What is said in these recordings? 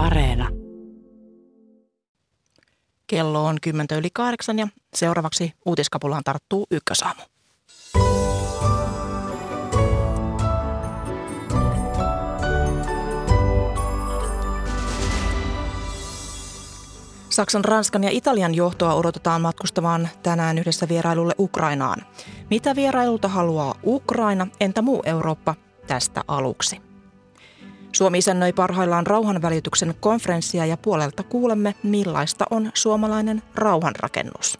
Areena. Kello on 10 yli kahdeksan ja seuraavaksi uutiskapulaan tarttuu ykkösaamu. Saksan, Ranskan ja Italian johtoa odotetaan matkustamaan tänään yhdessä vierailulle Ukrainaan. Mitä vierailulta haluaa Ukraina, entä muu Eurooppa tästä aluksi? Suomi isännöi parhaillaan rauhanvälityksen konferenssia ja puolelta kuulemme, millaista on suomalainen rauhanrakennus.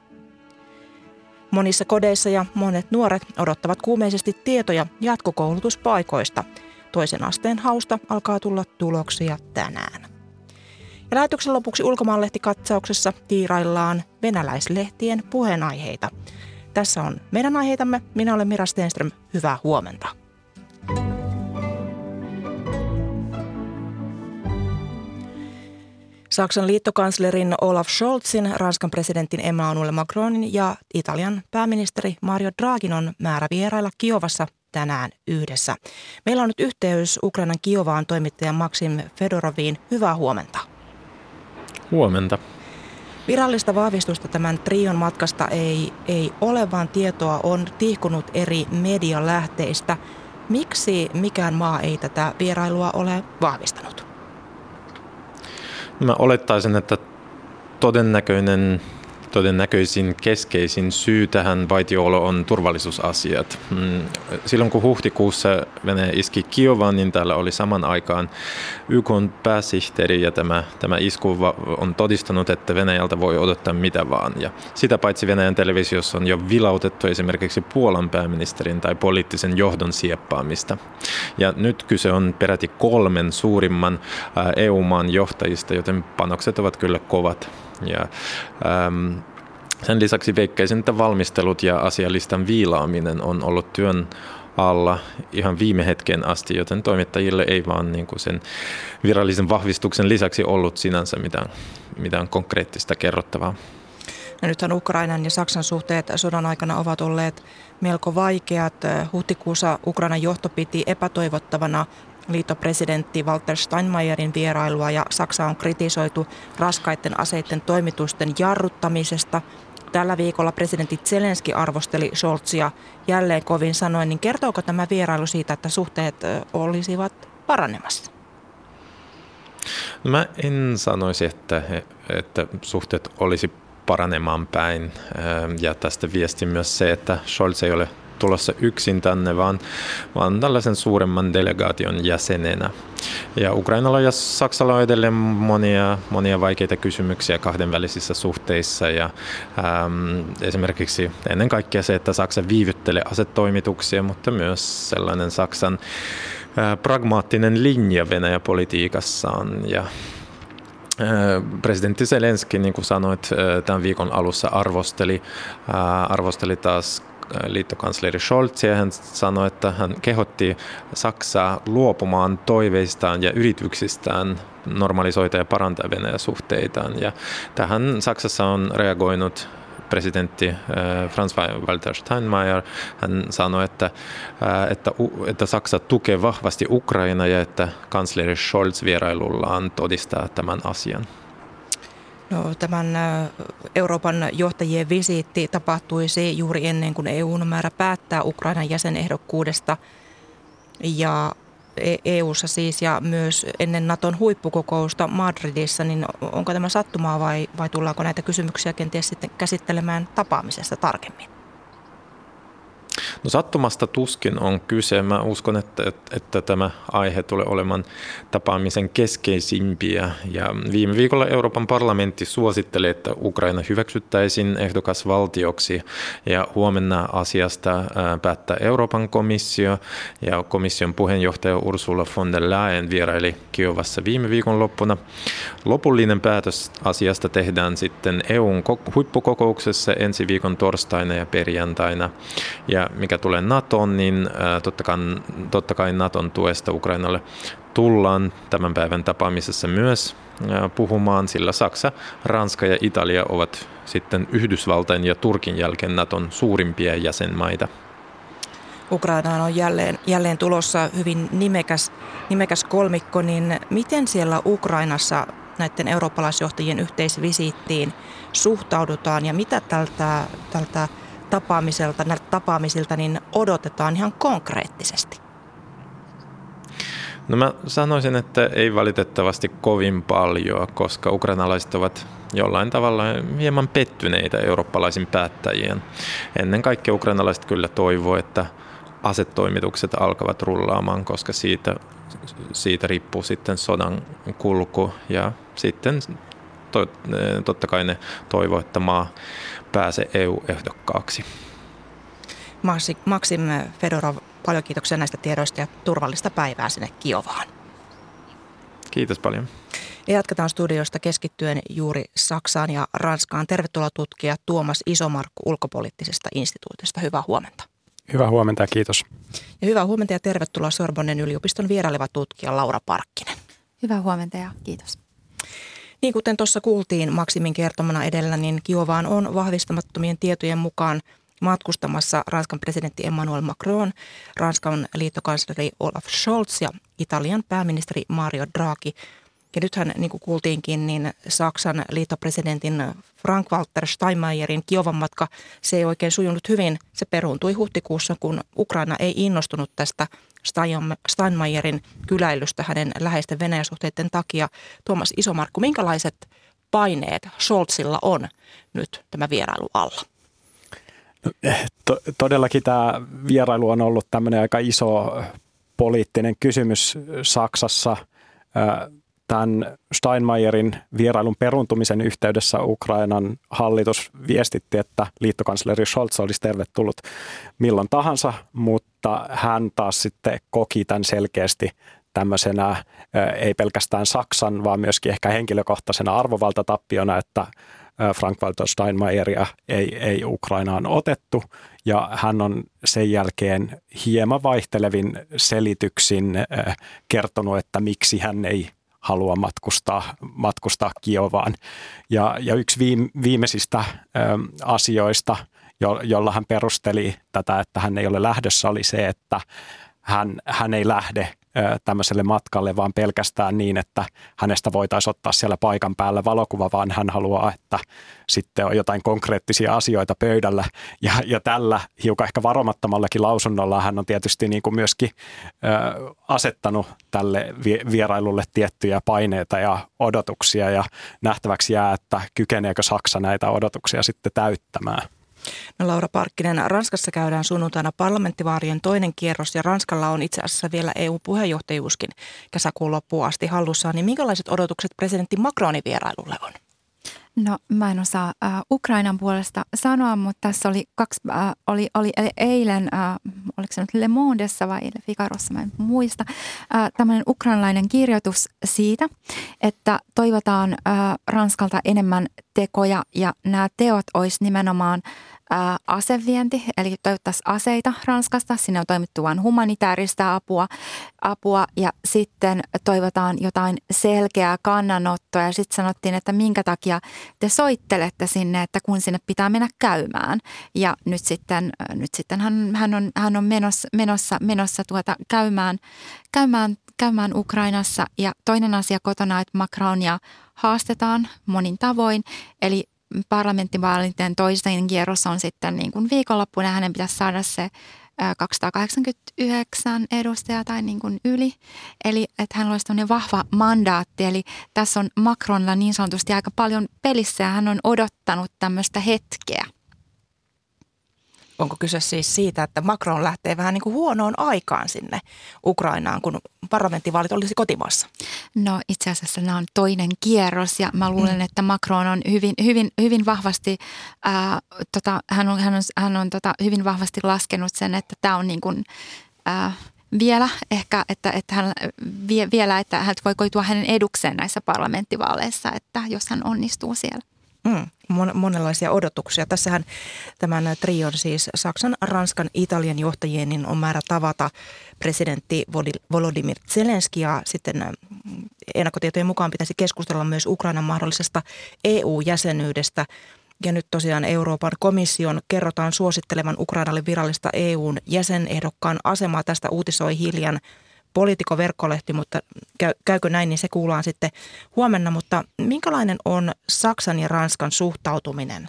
Monissa kodeissa ja monet nuoret odottavat kuumeisesti tietoja jatkokoulutuspaikoista. Toisen asteen hausta alkaa tulla tuloksia tänään. Ja lähetyksen lopuksi ulkomaanlehtikatsauksessa tiiraillaan venäläislehtien puheenaiheita. Tässä on meidän aiheitamme. Minä olen Mira Stenström. Hyvää huomenta. Saksan liittokanslerin Olaf Scholzin, Ranskan presidentin Emmanuel Macronin ja Italian pääministeri Mario Draghin on määrä vierailla Kiovassa tänään yhdessä. Meillä on nyt yhteys Ukrainan Kiovaan toimittajan Maxim Fedoroviin. Hyvää huomenta. Huomenta. Virallista vahvistusta tämän trion matkasta ei, ei ole, vaan tietoa on tihkunut eri medialähteistä. Miksi mikään maa ei tätä vierailua ole vahvistanut? Mä olettaisin, että todennäköinen todennäköisin keskeisin syy tähän vaitiolo on turvallisuusasiat. Mm, silloin kun huhtikuussa Venäjä iski Kiovaan, niin täällä oli saman aikaan YK pääsihteeri ja tämä, tämä isku on todistanut, että Venäjältä voi odottaa mitä vaan. Ja sitä paitsi Venäjän televisiossa on jo vilautettu esimerkiksi Puolan pääministerin tai poliittisen johdon sieppaamista. Ja nyt kyse on peräti kolmen suurimman EU-maan johtajista, joten panokset ovat kyllä kovat. Ja, ähm, sen lisäksi veikkaisin, että valmistelut ja asialistan viilaaminen on ollut työn alla ihan viime hetken asti, joten toimittajille ei vaan niin kuin sen virallisen vahvistuksen lisäksi ollut sinänsä mitään, mitään konkreettista kerrottavaa. No nythän Ukrainan ja Saksan suhteet sodan aikana ovat olleet melko vaikeat. Huhtikuussa Ukrainan johto piti epätoivottavana liittopresidentti Walter Steinmeierin vierailua ja Saksa on kritisoitu raskaiden aseiden toimitusten jarruttamisesta. Tällä viikolla presidentti Zelenski arvosteli Scholzia jälleen kovin sanoen, niin kertooko tämä vierailu siitä, että suhteet olisivat paranemassa? No mä en sanoisi, että, että suhteet olisi paranemaan päin. Ja tästä viesti myös se, että Scholz ei ole tulossa yksin tänne, vaan, vaan tällaisen suuremman delegaation jäsenenä. Ja Ukrainalla ja Saksalla on edelleen monia, monia vaikeita kysymyksiä kahdenvälisissä suhteissa ja äm, esimerkiksi ennen kaikkea se, että Saksa viivyttelee asetoimituksia, mutta myös sellainen Saksan ää, pragmaattinen linja Venäjä-politiikassaan ja Presidentti Zelenski, niin kuin sanoit, tämän viikon alussa arvosteli, arvosteli taas liittokansleri Scholz ja hän sanoi, että hän kehotti Saksaa luopumaan toiveistaan ja yrityksistään normalisoida ja parantaa Venäjän suhteitaan. Ja tähän Saksassa on reagoinut presidentti äh, Franz Walter Steinmeier, hän sanoi, että, äh, että, että Saksa tukee vahvasti Ukraina ja että kansleri Scholz vierailullaan todistaa tämän asian. No, tämän Euroopan johtajien visiitti tapahtuisi juuri ennen kuin EU on määrä päättää Ukrainan jäsenehdokkuudesta ja EUssa e siis ja myös ennen Naton huippukokousta Madridissa, niin onko tämä sattumaa vai, vai tullaanko näitä kysymyksiä kenties sitten käsittelemään tapaamisessa tarkemmin? No sattumasta tuskin on kyse. Mä uskon, että, että, että tämä aihe tulee olemaan tapaamisen keskeisimpiä. Ja viime viikolla Euroopan parlamentti suositteli, että Ukraina hyväksyttäisiin ehdokasvaltioksi. Ja huomenna asiasta päättää Euroopan komissio. Ja komission puheenjohtaja Ursula von der Leyen vieraili Kiovassa viime viikon loppuna. Lopullinen päätös asiasta tehdään sitten EUn huippukokouksessa ensi viikon torstaina ja perjantaina. Ja mikä tulee NATOon, niin totta kai, totta kai NATOn tuesta Ukrainalle tullaan tämän päivän tapaamisessa myös puhumaan, sillä Saksa, Ranska ja Italia ovat sitten Yhdysvaltain ja Turkin jälkeen NATOn suurimpia jäsenmaita. Ukrainaan on jälleen, jälleen tulossa hyvin nimekäs, nimekäs kolmikko, niin miten siellä Ukrainassa näiden eurooppalaisjohtajien yhteisvisiittiin suhtaudutaan ja mitä tältä, tältä tapaamiselta, näiltä tapaamisilta niin odotetaan ihan konkreettisesti? No mä sanoisin, että ei valitettavasti kovin paljon, koska ukrainalaiset ovat jollain tavalla hieman pettyneitä eurooppalaisiin päättäjien. Ennen kaikkea ukrainalaiset kyllä toivoo, että asetoimitukset alkavat rullaamaan, koska siitä, siitä riippuu sitten sodan kulku ja sitten to, totta kai ne toivoo, että maa pääsee EU-ehdokkaaksi. Maksim Fedorov, paljon kiitoksia näistä tiedoista ja turvallista päivää sinne Kiovaan. Kiitos paljon. Ja jatketaan studiosta keskittyen juuri Saksaan ja Ranskaan. Tervetuloa tutkija Tuomas Isomarkku ulkopoliittisesta instituutista. Hyvää huomenta. Hyvää huomenta ja kiitos. Ja hyvää huomenta ja tervetuloa Sorbonnen yliopiston vieraileva tutkija Laura Parkkinen. Hyvää huomenta ja kiitos. Niin kuten tuossa kuultiin Maksimin kertomana edellä, niin Kiovaan on vahvistamattomien tietojen mukaan matkustamassa Ranskan presidentti Emmanuel Macron, Ranskan liittokansleri Olaf Scholz ja Italian pääministeri Mario Draghi – ja nythän, niin kuin kuultiinkin, niin Saksan liittopresidentin Frank-Walter Steinmeierin Kiovan matka, se ei oikein sujunut hyvin. Se peruuntui huhtikuussa, kun Ukraina ei innostunut tästä Steinmeierin kyläilystä hänen läheisten Venäjä-suhteiden takia. Tuomas Isomarkku, minkälaiset paineet Scholzilla on nyt tämä vierailu alla? No, eh, to- todellakin tämä vierailu on ollut tämmöinen aika iso poliittinen kysymys Saksassa tämän Steinmeierin vierailun peruntumisen yhteydessä Ukrainan hallitus viestitti, että liittokansleri Scholz olisi tervetullut milloin tahansa, mutta hän taas sitten koki tämän selkeästi tämmöisenä ei pelkästään Saksan, vaan myöskin ehkä henkilökohtaisena arvovaltatappiona, että Frank-Walter Steinmeieria ei, ei Ukrainaan otettu. Ja hän on sen jälkeen hieman vaihtelevin selityksin kertonut, että miksi hän ei halua matkustaa, matkustaa Kiovaan. Ja, ja yksi viimeisistä ö, asioista, jo, jolla hän perusteli tätä, että hän ei ole lähdössä, oli se, että hän, hän ei lähde tämmöiselle matkalle, vaan pelkästään niin, että hänestä voitaisiin ottaa siellä paikan päällä valokuva, vaan hän haluaa, että sitten on jotain konkreettisia asioita pöydällä. Ja, ja tällä hiukan ehkä varomattomallakin lausunnolla hän on tietysti niin kuin myöskin ö, asettanut tälle vierailulle tiettyjä paineita ja odotuksia ja nähtäväksi jää, että kykeneekö Saksa näitä odotuksia sitten täyttämään. No Laura Parkkinen, Ranskassa käydään sunnuntaina parlamenttivaarien toinen kierros ja Ranskalla on itse asiassa vielä EU-puheenjohtajuuskin kesäkuun loppuun asti hallussaan. Niin minkälaiset odotukset presidentti Macronin vierailulle on? No mä en osaa äh, Ukrainan puolesta sanoa, mutta tässä oli kaksi, äh, oli, oli eilen, äh, oliko se nyt Le Mondessa vai Le Figarossa, mä en muista, äh, tämmöinen ukrainalainen kirjoitus siitä, että toivotaan äh, Ranskalta enemmän tekoja ja nämä teot olisi nimenomaan asevienti, eli toivottaisiin aseita Ranskasta. Sinne on toimittu vain humanitaarista apua, apua ja sitten toivotaan jotain selkeää kannanottoa ja sitten sanottiin, että minkä takia te soittelette sinne, että kun sinne pitää mennä käymään. Ja nyt sitten, nyt sitten hän, hän on, hän on menossa, menossa, menossa tuota käymään, käymään, käymään Ukrainassa ja toinen asia kotona, että Macronia haastetaan monin tavoin. Eli parlamenttivaalien toisen kierros on sitten niin kuin viikonloppuna ja hänen pitäisi saada se 289 edustajaa tai niin kuin yli. Eli että hän olisi vahva mandaatti. Eli tässä on Macronilla niin sanotusti aika paljon pelissä ja hän on odottanut tämmöistä hetkeä – Onko kyse siis siitä, että Macron lähtee vähän niin kuin huonoon aikaan sinne Ukrainaan, kun parlamenttivaalit olisi kotimaassa? No itse asiassa nämä on toinen kierros ja mä luulen, mm. että Macron on hyvin, hyvin, hyvin vahvasti, ää, tota, hän on, hän on, hän on tota, hyvin vahvasti laskenut sen, että tämä on niin kuin, ää, vielä ehkä, että, että hän, vie, vielä, että hän voi koitua hänen edukseen näissä parlamenttivaaleissa, että jos hän onnistuu siellä. Mm, mon, monenlaisia odotuksia. Tässähän tämän trion siis Saksan, Ranskan, Italian johtajien niin on määrä tavata presidentti Volodymyr Zelenski ja sitten mm, ennakkotietojen mukaan pitäisi keskustella myös Ukrainan mahdollisesta EU-jäsenyydestä. Ja nyt tosiaan Euroopan komission kerrotaan suosittelevan Ukrainalle virallista EUn jäsenehdokkaan asemaa. Tästä uutisoi hiljan poliitiko verkkolehti, mutta käy, käykö näin, niin se kuullaan sitten huomenna. Mutta minkälainen on Saksan ja Ranskan suhtautuminen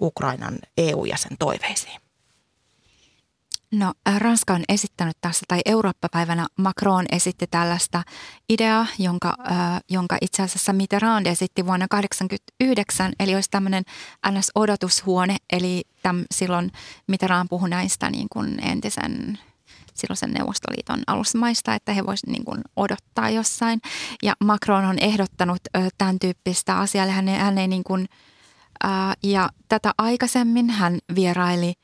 Ukrainan EU-jäsen toiveisiin? No, äh, Ranska on esittänyt tässä, tai Eurooppa-päivänä Macron esitti tällaista ideaa, jonka, äh, jonka itse asiassa Mitterrand esitti vuonna 1989, eli olisi tämmöinen NS-odotushuone, eli täm, silloin Mitterrand puhui näistä niin kuin entisen silloisen Neuvostoliiton alusmaista, että he voisivat niin kuin odottaa jossain. Ja Macron on ehdottanut ö, tämän tyyppistä asiaa, hän ei, hän ei niin kuin, ä, ja tätä aikaisemmin hän vieraili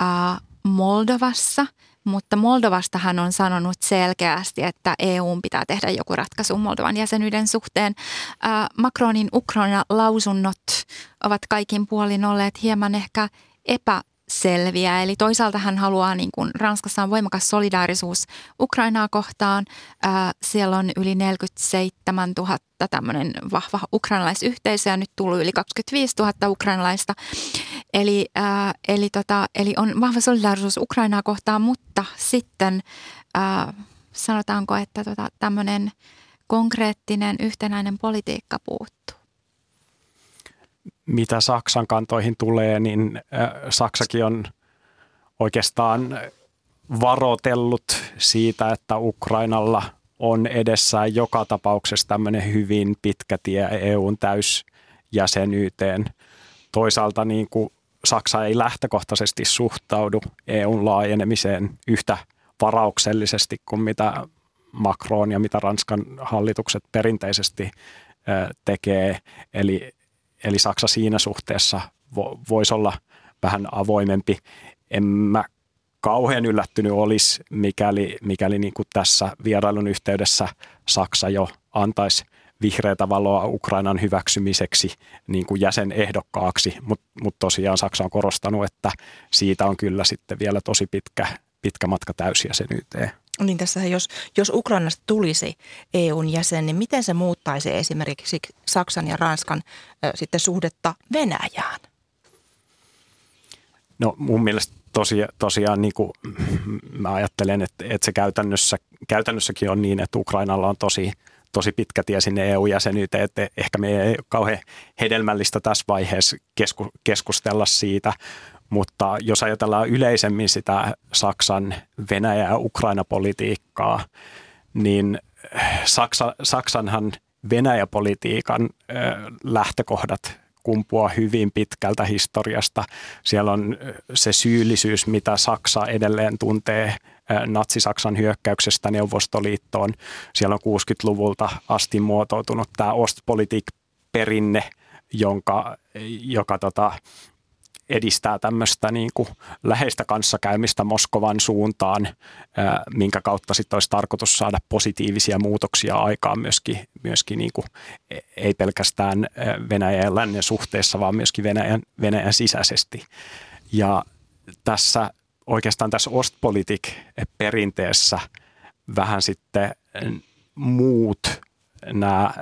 ä, Moldovassa, mutta Moldovasta hän on sanonut selkeästi, että EU pitää tehdä joku ratkaisu Moldovan jäsenyyden suhteen. Macronin Ukraina-lausunnot ovat kaikin puolin olleet hieman ehkä epä selviä. Eli toisaalta hän haluaa, niin kuin Ranskassa on voimakas solidaarisuus Ukrainaa kohtaan. Ää, siellä on yli 47 000 tämmöinen vahva ukrainalaisyhteisö ja nyt tullut yli 25 000 ukrainalaista. Eli, ää, eli, tota, eli on vahva solidaarisuus Ukrainaa kohtaan, mutta sitten ää, sanotaanko, että tota, tämmöinen konkreettinen yhtenäinen politiikka puuttuu mitä Saksan kantoihin tulee, niin Saksakin on oikeastaan varotellut siitä, että Ukrainalla on edessään joka tapauksessa tämmöinen hyvin pitkä tie EUn täysjäsenyyteen. Toisaalta niin kuin Saksa ei lähtökohtaisesti suhtaudu EUn laajenemiseen yhtä varauksellisesti kuin mitä Macron ja mitä Ranskan hallitukset perinteisesti tekee. Eli eli Saksa siinä suhteessa vo, voisi olla vähän avoimempi. En mä kauhean yllättynyt olisi, mikäli, mikäli niin kuin tässä vierailun yhteydessä Saksa jo antaisi vihreätä valoa Ukrainan hyväksymiseksi niin kuin jäsenehdokkaaksi, mutta mut tosiaan Saksa on korostanut, että siitä on kyllä sitten vielä tosi pitkä, pitkä matka täysjäsenyyteen. Niin tässä, jos, jos Ukrainasta tulisi EUn jäsen, niin miten se muuttaisi esimerkiksi Saksan ja Ranskan ö, sitten suhdetta Venäjään? No mun mielestä tosia, tosiaan niin kuin mä ajattelen, että, että se käytännössä, käytännössäkin on niin, että Ukrainalla on tosi, tosi pitkä tie sinne EU-jäsenyyteen, että ehkä me ei ole kauhean hedelmällistä tässä vaiheessa kesku, keskustella siitä, mutta jos ajatellaan yleisemmin sitä Saksan Venäjä- ja Ukraina-politiikkaa, niin Saksa, Saksanhan Venäjä-politiikan lähtökohdat kumpua hyvin pitkältä historiasta. Siellä on se syyllisyys, mitä Saksa edelleen tuntee Natsi-Saksan hyökkäyksestä Neuvostoliittoon. Siellä on 60-luvulta asti muotoutunut tämä Ostpolitik-perinne, jonka, joka tota, edistää tämmöistä niin kuin läheistä kanssakäymistä Moskovan suuntaan, minkä kautta sitten olisi tarkoitus saada positiivisia muutoksia aikaan myöskin, myöskin niin kuin, e, ei pelkästään Venäjän ja lännen suhteessa, vaan myöskin Venäjän, Venäjän sisäisesti. Ja tässä oikeastaan tässä Ostpolitik-perinteessä vähän sitten muut nämä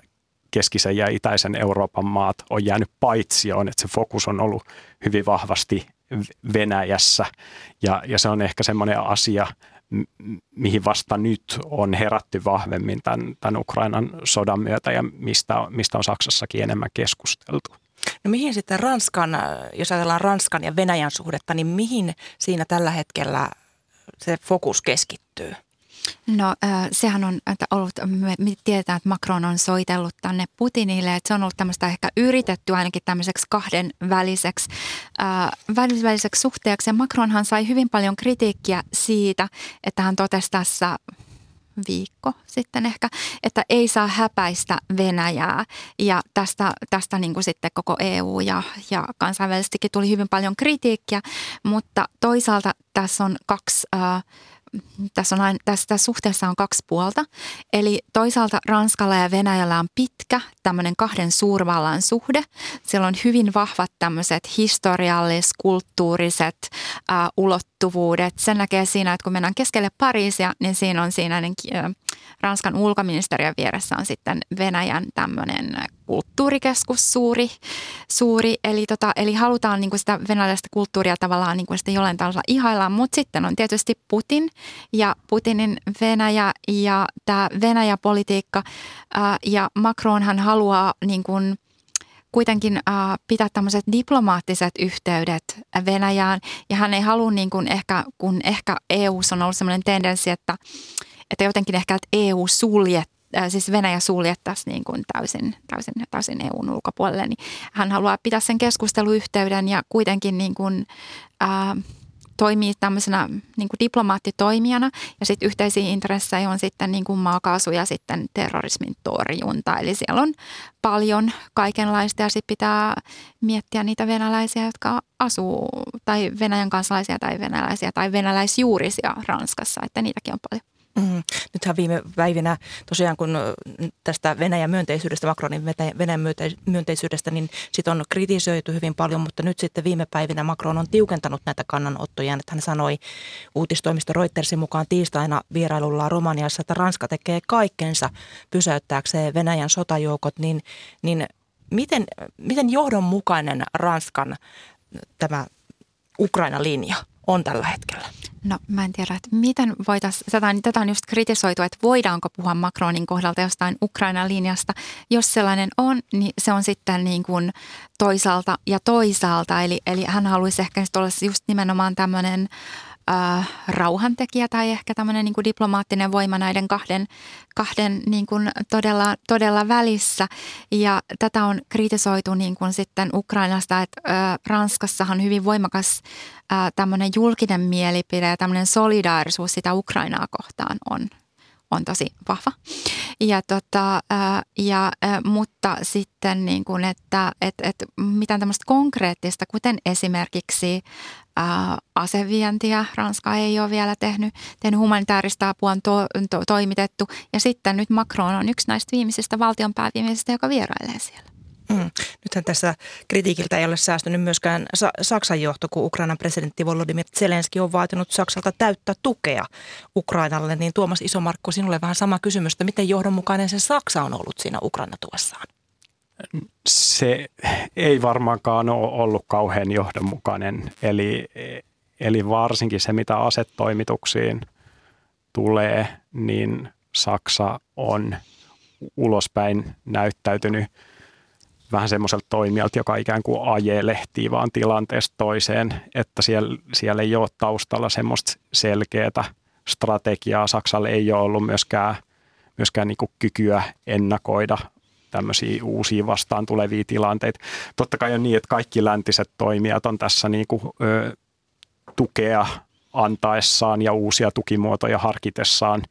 keskisen ja itäisen Euroopan maat on jäänyt paitsioon, että se fokus on ollut hyvin vahvasti Venäjässä ja, ja se on ehkä semmoinen asia, mihin vasta nyt on herätty vahvemmin tämän, tämän Ukrainan sodan myötä ja mistä, mistä on Saksassakin enemmän keskusteltu. No mihin sitten Ranskan, jos ajatellaan Ranskan ja Venäjän suhdetta, niin mihin siinä tällä hetkellä se fokus keskittyy? No äh, sehän on että ollut, me, tiedetään, että Macron on soitellut tänne Putinille, että se on ollut tämmöistä ehkä yritetty ainakin tämmöiseksi kahden väliseksi, äh, väliseksi suhteeksi. Ja Macronhan sai hyvin paljon kritiikkiä siitä, että hän totesi tässä viikko sitten ehkä, että ei saa häpäistä Venäjää. Ja tästä, tästä niin kuin sitten koko EU ja, ja kansainvälisestikin tuli hyvin paljon kritiikkiä, mutta toisaalta tässä on kaksi... Äh, tässä, on aina, tässä, tässä suhteessa on kaksi puolta. Eli toisaalta Ranskalla ja Venäjällä on pitkä tämmöinen kahden suurvallan suhde. Siellä on hyvin vahvat tämmöiset historiallis, kulttuuriset äh, ulottuvuudet. Sen näkee siinä, että kun mennään keskelle Pariisia, niin siinä on siinä niin, äh, Ranskan ulkoministeriön vieressä on sitten Venäjän tämmöinen kulttuurikeskus suuri, suuri eli, tota, eli halutaan niin kuin sitä venäläistä kulttuuria tavallaan niin kuin sitä jollain tavalla ihaillaan, mutta sitten on tietysti Putin ja Putinin Venäjä ja tämä Venäjä-politiikka ja Macronhan haluaa niin kuin kuitenkin äh, pitää tämmöiset diplomaattiset yhteydet Venäjään. Ja hän ei halua niin kuin ehkä, kun ehkä EU on ollut sellainen tendenssi, että, että jotenkin ehkä että EU suljet äh, siis Venäjä suljettaisiin niin kuin täysin, täysin, täysin EUn ulkopuolelle, niin hän haluaa pitää sen keskusteluyhteyden ja kuitenkin niin kuin, ää, äh, toimii tämmöisenä niin kuin diplomaattitoimijana ja sitten yhteisiä intressejä on sitten niin kuin maakaasu ja sitten terrorismin torjunta. Eli siellä on paljon kaikenlaista ja sitten pitää miettiä niitä venäläisiä, jotka asuu tai Venäjän kansalaisia tai venäläisiä tai venäläisjuurisia Ranskassa, että niitäkin on paljon. Mm. Nythän viime päivinä tosiaan kun tästä Venäjän myönteisyydestä, Macronin Venäjän myönteisyydestä, niin sit on kritisoitu hyvin paljon, mutta nyt sitten viime päivinä Macron on tiukentanut näitä kannanottoja. Että hän sanoi uutistoimisto Reutersin mukaan tiistaina vierailulla Romaniassa, että Ranska tekee kaikkensa pysäyttääkseen Venäjän sotajoukot, niin, niin miten, miten johdonmukainen Ranskan tämä Ukraina-linja on tällä hetkellä? No mä en tiedä, että miten voitaisiin, tätä, on just kritisoitu, että voidaanko puhua Macronin kohdalta jostain Ukrainan linjasta. Jos sellainen on, niin se on sitten niin kuin toisaalta ja toisaalta. Eli, eli hän haluaisi ehkä olla just nimenomaan tämmöinen äh, rauhantekijä tai ehkä tämmöinen niin diplomaattinen voima näiden kahden, kahden niin kuin todella, todella välissä. Ja tätä on kritisoitu niin kuin sitten Ukrainasta, että äh, Ranskassahan hyvin voimakas äh, tämmöinen julkinen mielipide ja tämmöinen solidaarisuus sitä Ukrainaa kohtaan on on tosi vahva. Ja tota, ja, mutta sitten niin kuin, että et, et mitään tämmöistä konkreettista, kuten esimerkiksi ää, asevientiä Ranska ei ole vielä tehnyt, tehnyt humanitaarista apua on to, to, toimitettu. Ja sitten nyt Macron on yksi näistä viimeisistä valtionpääviimeisistä, joka vierailee siellä. Mm. Nythän tässä kritiikiltä ei ole säästynyt myöskään Sa- Saksan johto, kun Ukrainan presidentti Volodymyr Zelenski on vaatinut Saksalta täyttä tukea Ukrainalle. Niin Tuomas Isomarkku, sinulle vähän sama kysymys, että miten johdonmukainen se Saksa on ollut siinä Ukraina-tuessaan? Se ei varmaankaan ole ollut kauhean johdonmukainen. Eli, eli varsinkin se, mitä asetoimituksiin tulee, niin Saksa on ulospäin näyttäytynyt – vähän semmoiselta toimijalta, joka ikään kuin ajelehtii vaan tilanteesta toiseen, että siellä, siellä ei ole taustalla semmoista selkeää strategiaa. Saksalle ei ole ollut myöskään, myöskään niin kykyä ennakoida tämmöisiä uusia vastaan tulevia tilanteita. Totta kai on niin, että kaikki läntiset toimijat on tässä niin kuin, ö, tukea antaessaan ja uusia tukimuotoja harkitessaan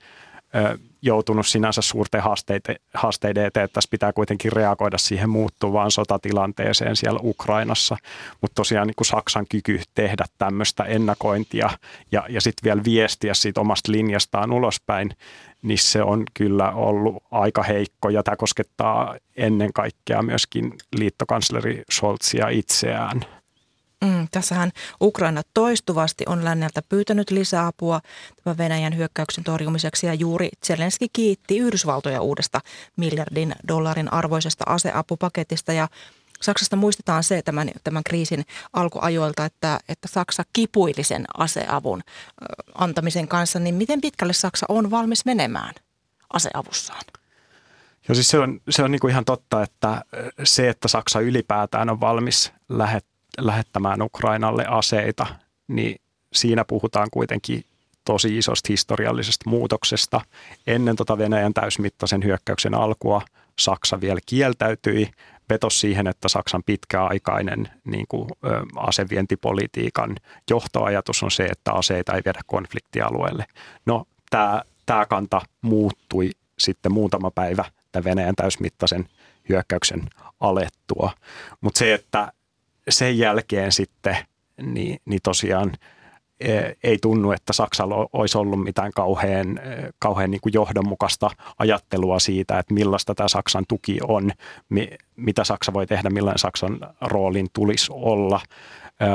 ö, joutunut sinänsä suurten haasteiden, haasteiden eteen, tässä pitää kuitenkin reagoida siihen muuttuvaan sotatilanteeseen siellä Ukrainassa. Mutta tosiaan niin kuin Saksan kyky tehdä tämmöistä ennakointia ja, ja sitten vielä viestiä siitä omasta linjastaan ulospäin, niin se on kyllä ollut aika heikko ja tämä koskettaa ennen kaikkea myöskin liittokansleri Scholzia itseään. Mm, tässähän Ukraina toistuvasti on länneltä pyytänyt lisäapua tämän Venäjän hyökkäyksen torjumiseksi ja juuri Zelenski kiitti Yhdysvaltoja uudesta miljardin dollarin arvoisesta aseapupaketista ja Saksasta muistetaan se tämän, tämän kriisin alkuajoilta, että, että Saksa kipuili sen aseavun antamisen kanssa, niin miten pitkälle Saksa on valmis menemään aseavussaan? Joo, siis se on, se on niin kuin ihan totta, että se, että Saksa ylipäätään on valmis lähettämään lähettämään Ukrainalle aseita, niin siinä puhutaan kuitenkin tosi isosta historiallisesta muutoksesta. Ennen tota Venäjän täysmittaisen hyökkäyksen alkua Saksa vielä kieltäytyi, vetosi siihen, että Saksan pitkäaikainen niin kuin, asevientipolitiikan johtoajatus on se, että aseita ei viedä konfliktialueelle. No, tämä kanta muuttui sitten muutama päivä tämän Venäjän täysmittaisen hyökkäyksen alettua. Mutta se, että sen jälkeen sitten niin, niin tosiaan ei tunnu, että Saksalla olisi ollut mitään kauhean, e, kauhean niin kuin johdonmukaista ajattelua siitä, että millaista tämä Saksan tuki on, mitä Saksa voi tehdä, millainen Saksan roolin tulisi olla. E,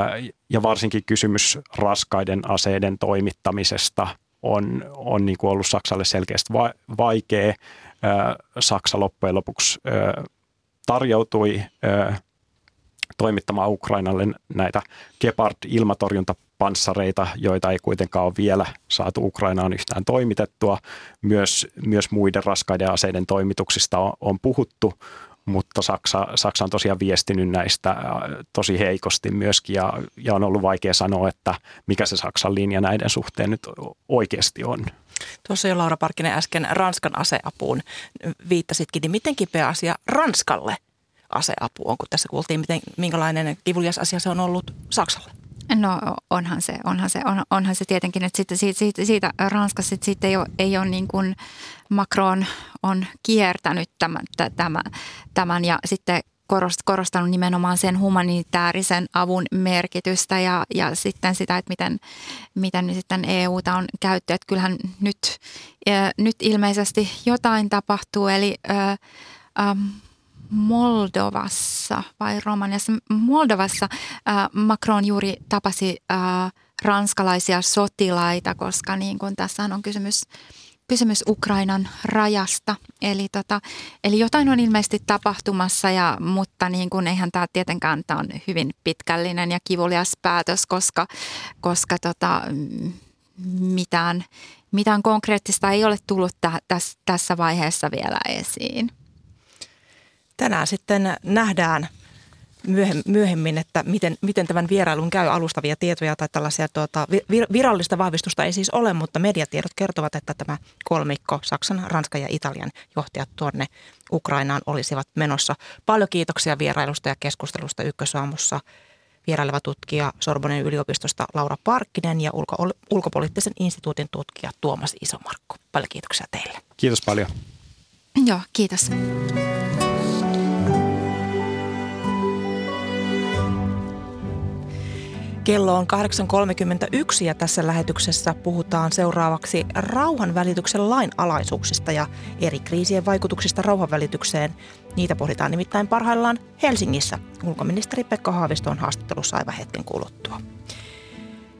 ja varsinkin kysymys raskaiden aseiden toimittamisesta on, on niin kuin ollut Saksalle selkeästi va- vaikea. Saksa loppujen lopuksi tarjoutui toimittamaan Ukrainalle näitä Gepard-ilmatorjuntapanssareita, joita ei kuitenkaan ole vielä saatu Ukrainaan yhtään toimitettua. Myös, myös muiden raskaiden aseiden toimituksista on, on puhuttu, mutta Saksa, Saksa on tosiaan viestinyt näistä tosi heikosti myöskin ja, ja on ollut vaikea sanoa, että mikä se Saksan linja näiden suhteen nyt oikeasti on. Tuossa jo Laura Parkkinen äsken Ranskan aseapuun viittasitkin, niin miten kipeä asia Ranskalle aseapu on, kun tässä kuultiin, miten, minkälainen kivulias asia se on ollut Saksalle? No onhan se, onhan se, on, onhan se tietenkin, että sitten siitä, siitä, siitä Ranskassa siitä ei ole, ei ole niin kuin Macron on kiertänyt tämän, tämän, tämän ja sitten korostanut nimenomaan sen humanitaarisen avun merkitystä ja, ja sitten sitä, että miten, miten sitten EUta on käytetty. Että kyllähän nyt, nyt ilmeisesti jotain tapahtuu, eli ä, ä, Moldovassa vai Romaniassa, Moldovassa ä, Macron juuri tapasi ä, ranskalaisia sotilaita, koska niin kuin tässä on kysymys kysymys Ukrainan rajasta. Eli, tota, eli jotain on ilmeisesti tapahtumassa, ja, mutta niin kuin eihän tämä tietenkään tämä on hyvin pitkällinen ja kivulias päätös, koska, koska tota, mitään, mitään konkreettista ei ole tullut tä, täs, tässä vaiheessa vielä esiin. Tänään sitten nähdään – myöhemmin, että miten, miten tämän vierailun käy alustavia tietoja tai tällaisia tuota, virallista vahvistusta ei siis ole, mutta mediatiedot kertovat, että tämä kolmikko, Saksan, Ranskan ja Italian johtajat tuonne Ukrainaan olisivat menossa. Paljon kiitoksia vierailusta ja keskustelusta Ykkösaamussa vieraileva tutkija Sorbonen yliopistosta Laura Parkkinen ja ulko- ulkopoliittisen instituutin tutkija Tuomas Isomarkku. Paljon kiitoksia teille. Kiitos paljon. Joo, kiitos. Kello on 8.31 ja tässä lähetyksessä puhutaan seuraavaksi rauhanvälityksen lainalaisuuksista ja eri kriisien vaikutuksista rauhanvälitykseen. Niitä pohditaan nimittäin parhaillaan Helsingissä. Ulkoministeri Pekka Haavisto on haastattelussa aivan hetken kuluttua.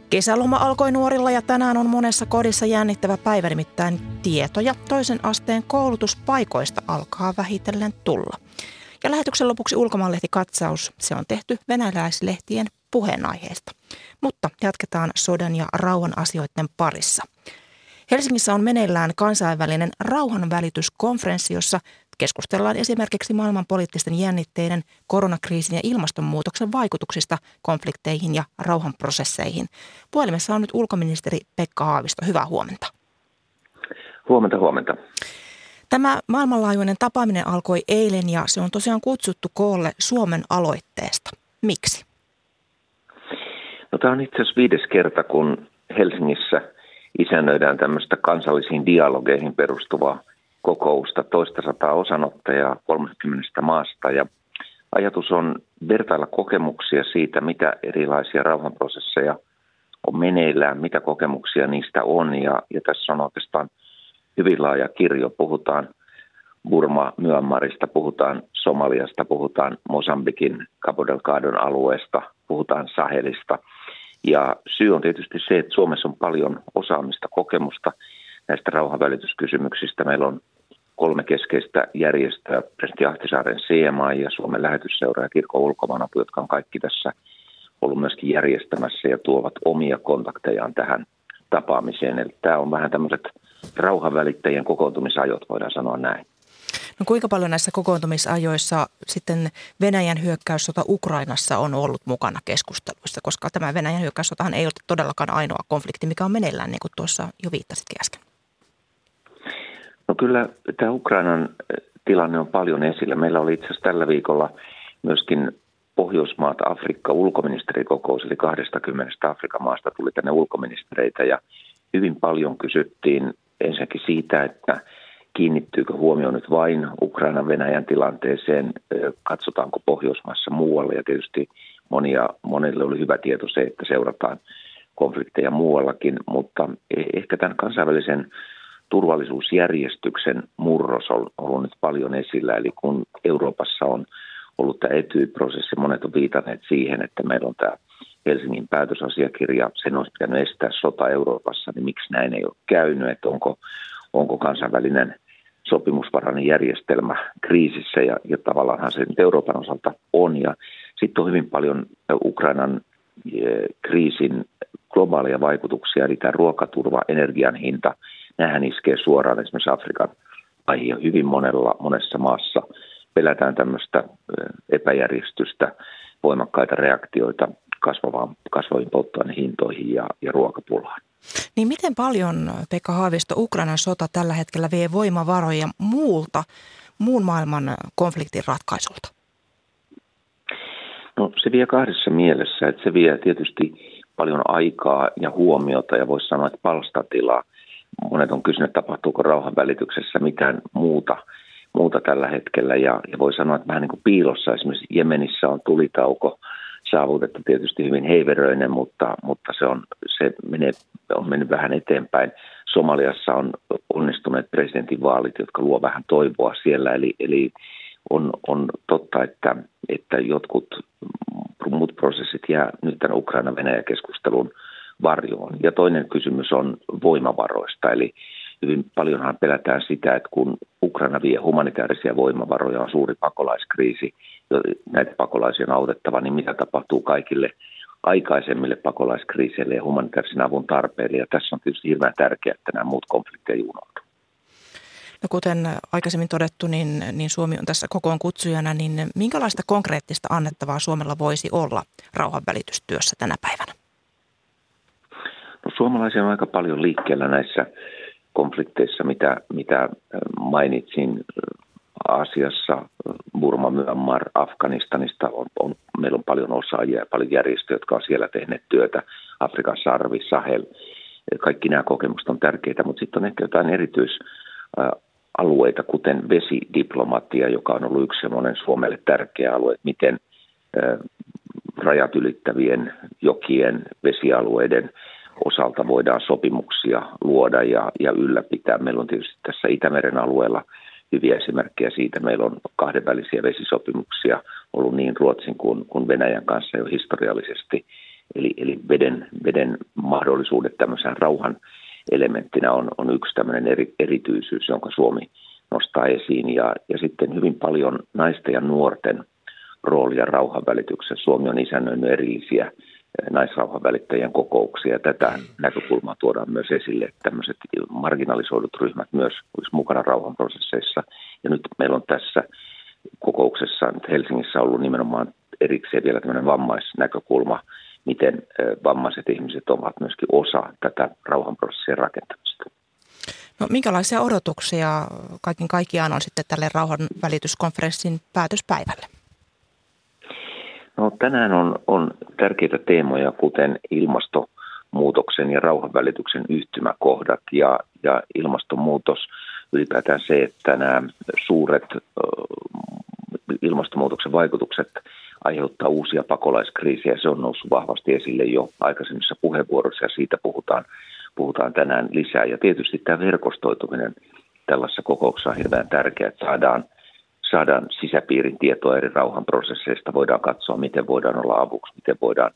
Kesäloma alkoi nuorilla ja tänään on monessa kodissa jännittävä päivä, nimittäin tietoja toisen asteen koulutuspaikoista alkaa vähitellen tulla. Ja lähetyksen lopuksi ulkomaanlehti katsaus. Se on tehty venäläislehtien puheenaiheesta. Mutta jatketaan sodan ja rauhan asioiden parissa. Helsingissä on meneillään kansainvälinen rauhanvälityskonferenssi, jossa keskustellaan esimerkiksi maailman poliittisten jännitteiden, koronakriisin ja ilmastonmuutoksen vaikutuksista konflikteihin ja rauhanprosesseihin. Puhelimessa on nyt ulkoministeri Pekka Haavisto. Hyvää huomenta. Huomenta, huomenta. Tämä maailmanlaajuinen tapaaminen alkoi eilen ja se on tosiaan kutsuttu koolle Suomen aloitteesta. Miksi? No tämä on itse asiassa viides kerta, kun Helsingissä isännöidään tämmöistä kansallisiin dialogeihin perustuvaa kokousta, toista sataa osanottajaa 30 maasta. Ja ajatus on vertailla kokemuksia siitä, mitä erilaisia rauhanprosesseja on meneillään, mitä kokemuksia niistä on. Ja, ja tässä on oikeastaan hyvin laaja kirjo. Puhutaan Burma, Myanmarista, puhutaan Somaliasta, puhutaan Mosambikin Cabo Delgadon alueesta, puhutaan Sahelista – ja syy on tietysti se, että Suomessa on paljon osaamista, kokemusta näistä rauhanvälityskysymyksistä. Meillä on kolme keskeistä järjestöä, presidentti Ahtisaaren CMA ja Suomen lähetysseura ja kirkon ulkomaanapu, jotka on kaikki tässä ollut myöskin järjestämässä ja tuovat omia kontaktejaan tähän tapaamiseen. Eli tämä on vähän tämmöiset rauhanvälittäjien kokoontumisajot, voidaan sanoa näin. No kuinka paljon näissä kokoontumisajoissa sitten Venäjän hyökkäyssota Ukrainassa on ollut mukana keskusteluissa, koska tämä Venäjän hyökkäyssotahan ei ole todellakaan ainoa konflikti, mikä on meneillään, niin kuin tuossa jo viittasitkin äsken. No kyllä tämä Ukrainan eh, tilanne on paljon esillä. Meillä oli itse asiassa tällä viikolla myöskin Pohjoismaat Afrikka ulkoministerikokous, eli 20 Afrikan maasta tuli tänne ulkoministereitä ja hyvin paljon kysyttiin ensinnäkin siitä, että kiinnittyykö huomio nyt vain Ukrainan Venäjän tilanteeseen, katsotaanko Pohjoismaassa muualle ja tietysti monia, monille oli hyvä tieto se, että seurataan konflikteja muuallakin, mutta e, ehkä tämän kansainvälisen turvallisuusjärjestyksen murros on ollut nyt paljon esillä, eli kun Euroopassa on ollut tämä etyprosessi, monet on viitanneet siihen, että meillä on tämä Helsingin päätösasiakirja, sen olisi pitänyt estää sota Euroopassa, niin miksi näin ei ole käynyt, että onko, onko kansainvälinen sopimusvarainen järjestelmä kriisissä ja, ja tavallaanhan se nyt Euroopan osalta on. Ja sitten on hyvin paljon Ukrainan eh, kriisin globaaleja vaikutuksia, eli tämä ruokaturva, energian hinta, nämähän iskee suoraan esimerkiksi Afrikan aihe hyvin monella, monessa maassa. Pelätään tämmöistä epäjärjestystä, voimakkaita reaktioita kasvavaan, kasvaviin polttoainehintoihin ja, ja ruokapulaan. Niin miten paljon, Pekka Haavisto, Ukrainan sota tällä hetkellä vie voimavaroja muulta, muun maailman konfliktin ratkaisulta? No se vie kahdessa mielessä, että se vie tietysti paljon aikaa ja huomiota ja voisi sanoa, että palstatilaa. Monet on kysynyt, tapahtuuko rauhan välityksessä mitään muuta, muuta tällä hetkellä ja, ja voi sanoa, että vähän niin kuin piilossa esimerkiksi Jemenissä on tulitauko – saavutettu tietysti hyvin heiveröinen, mutta, mutta se, on, se menee, on mennyt vähän eteenpäin. Somaliassa on onnistuneet presidentinvaalit, jotka luo vähän toivoa siellä, eli, eli on, on totta, että, että jotkut muut prosessit jää nyt tämän Ukraina-Venäjä-keskustelun varjoon. Ja toinen kysymys on voimavaroista, eli hyvin paljonhan pelätään sitä, että kun Ukraina vie humanitaarisia voimavaroja, on suuri pakolaiskriisi, näitä pakolaisia on autettava, niin mitä tapahtuu kaikille aikaisemmille pakolaiskriiseille ja humanitaarisen avun tarpeille. Ja tässä on tietysti hirveän tärkeää, että nämä muut konfliktit ei unohdu. No kuten aikaisemmin todettu, niin, niin Suomi on tässä kokoon kutsujana, niin minkälaista konkreettista annettavaa Suomella voisi olla rauhanvälitystyössä tänä päivänä? No, suomalaisia on aika paljon liikkeellä näissä konflikteissa, mitä, mitä mainitsin Aasiassa, Burma, Myanmar, Afganistanista, on, on, meillä on paljon osaajia ja paljon järjestöjä, jotka on siellä tehneet työtä, Afrikan sarvi, Sahel, kaikki nämä kokemukset on tärkeitä, mutta sitten on ehkä jotain erityisalueita, kuten vesidiplomatia, joka on ollut yksi semmoinen Suomelle tärkeä alue, että miten rajat ylittävien jokien, vesialueiden osalta voidaan sopimuksia luoda ja, ja ylläpitää. Meillä on tietysti tässä Itämeren alueella hyviä esimerkkejä siitä. Meillä on kahdenvälisiä vesisopimuksia ollut niin Ruotsin kuin, kuin Venäjän kanssa jo historiallisesti. Eli, eli veden, veden mahdollisuudet tämmöisen rauhan elementtinä on, on yksi tämmöinen eri, erityisyys, jonka Suomi nostaa esiin. Ja, ja sitten hyvin paljon naisten ja nuorten roolia rauhanvälityksessä. Suomi on isännöinyt erillisiä naisrauhan välittäjien kokouksia. Tätä näkökulmaa tuodaan myös esille, että tämmöiset marginalisoidut ryhmät myös olisi mukana rauhanprosesseissa. Ja nyt meillä on tässä kokouksessa nyt Helsingissä ollut nimenomaan erikseen vielä tämmöinen vammaisnäkökulma, miten vammaiset ihmiset ovat myöskin osa tätä rauhanprosessien rakentamista. No, minkälaisia odotuksia kaiken kaikkiaan on sitten tälle rauhanvälityskonferenssin päätöspäivälle? No, tänään on, on tärkeitä teemoja, kuten ilmastonmuutoksen ja rauhanvälityksen yhtymäkohdat ja, ja ilmastonmuutos ylipäätään se, että nämä suuret ilmastonmuutoksen vaikutukset aiheuttaa uusia pakolaiskriisejä. Se on noussut vahvasti esille jo aikaisemmissa puheenvuoroissa ja siitä puhutaan, puhutaan tänään lisää. Ja tietysti tämä verkostoituminen tällaisessa kokouksessa on hirveän tärkeää, että saadaan – saadaan sisäpiirin tietoa eri rauhanprosesseista, voidaan katsoa, miten voidaan olla avuksi, miten voidaan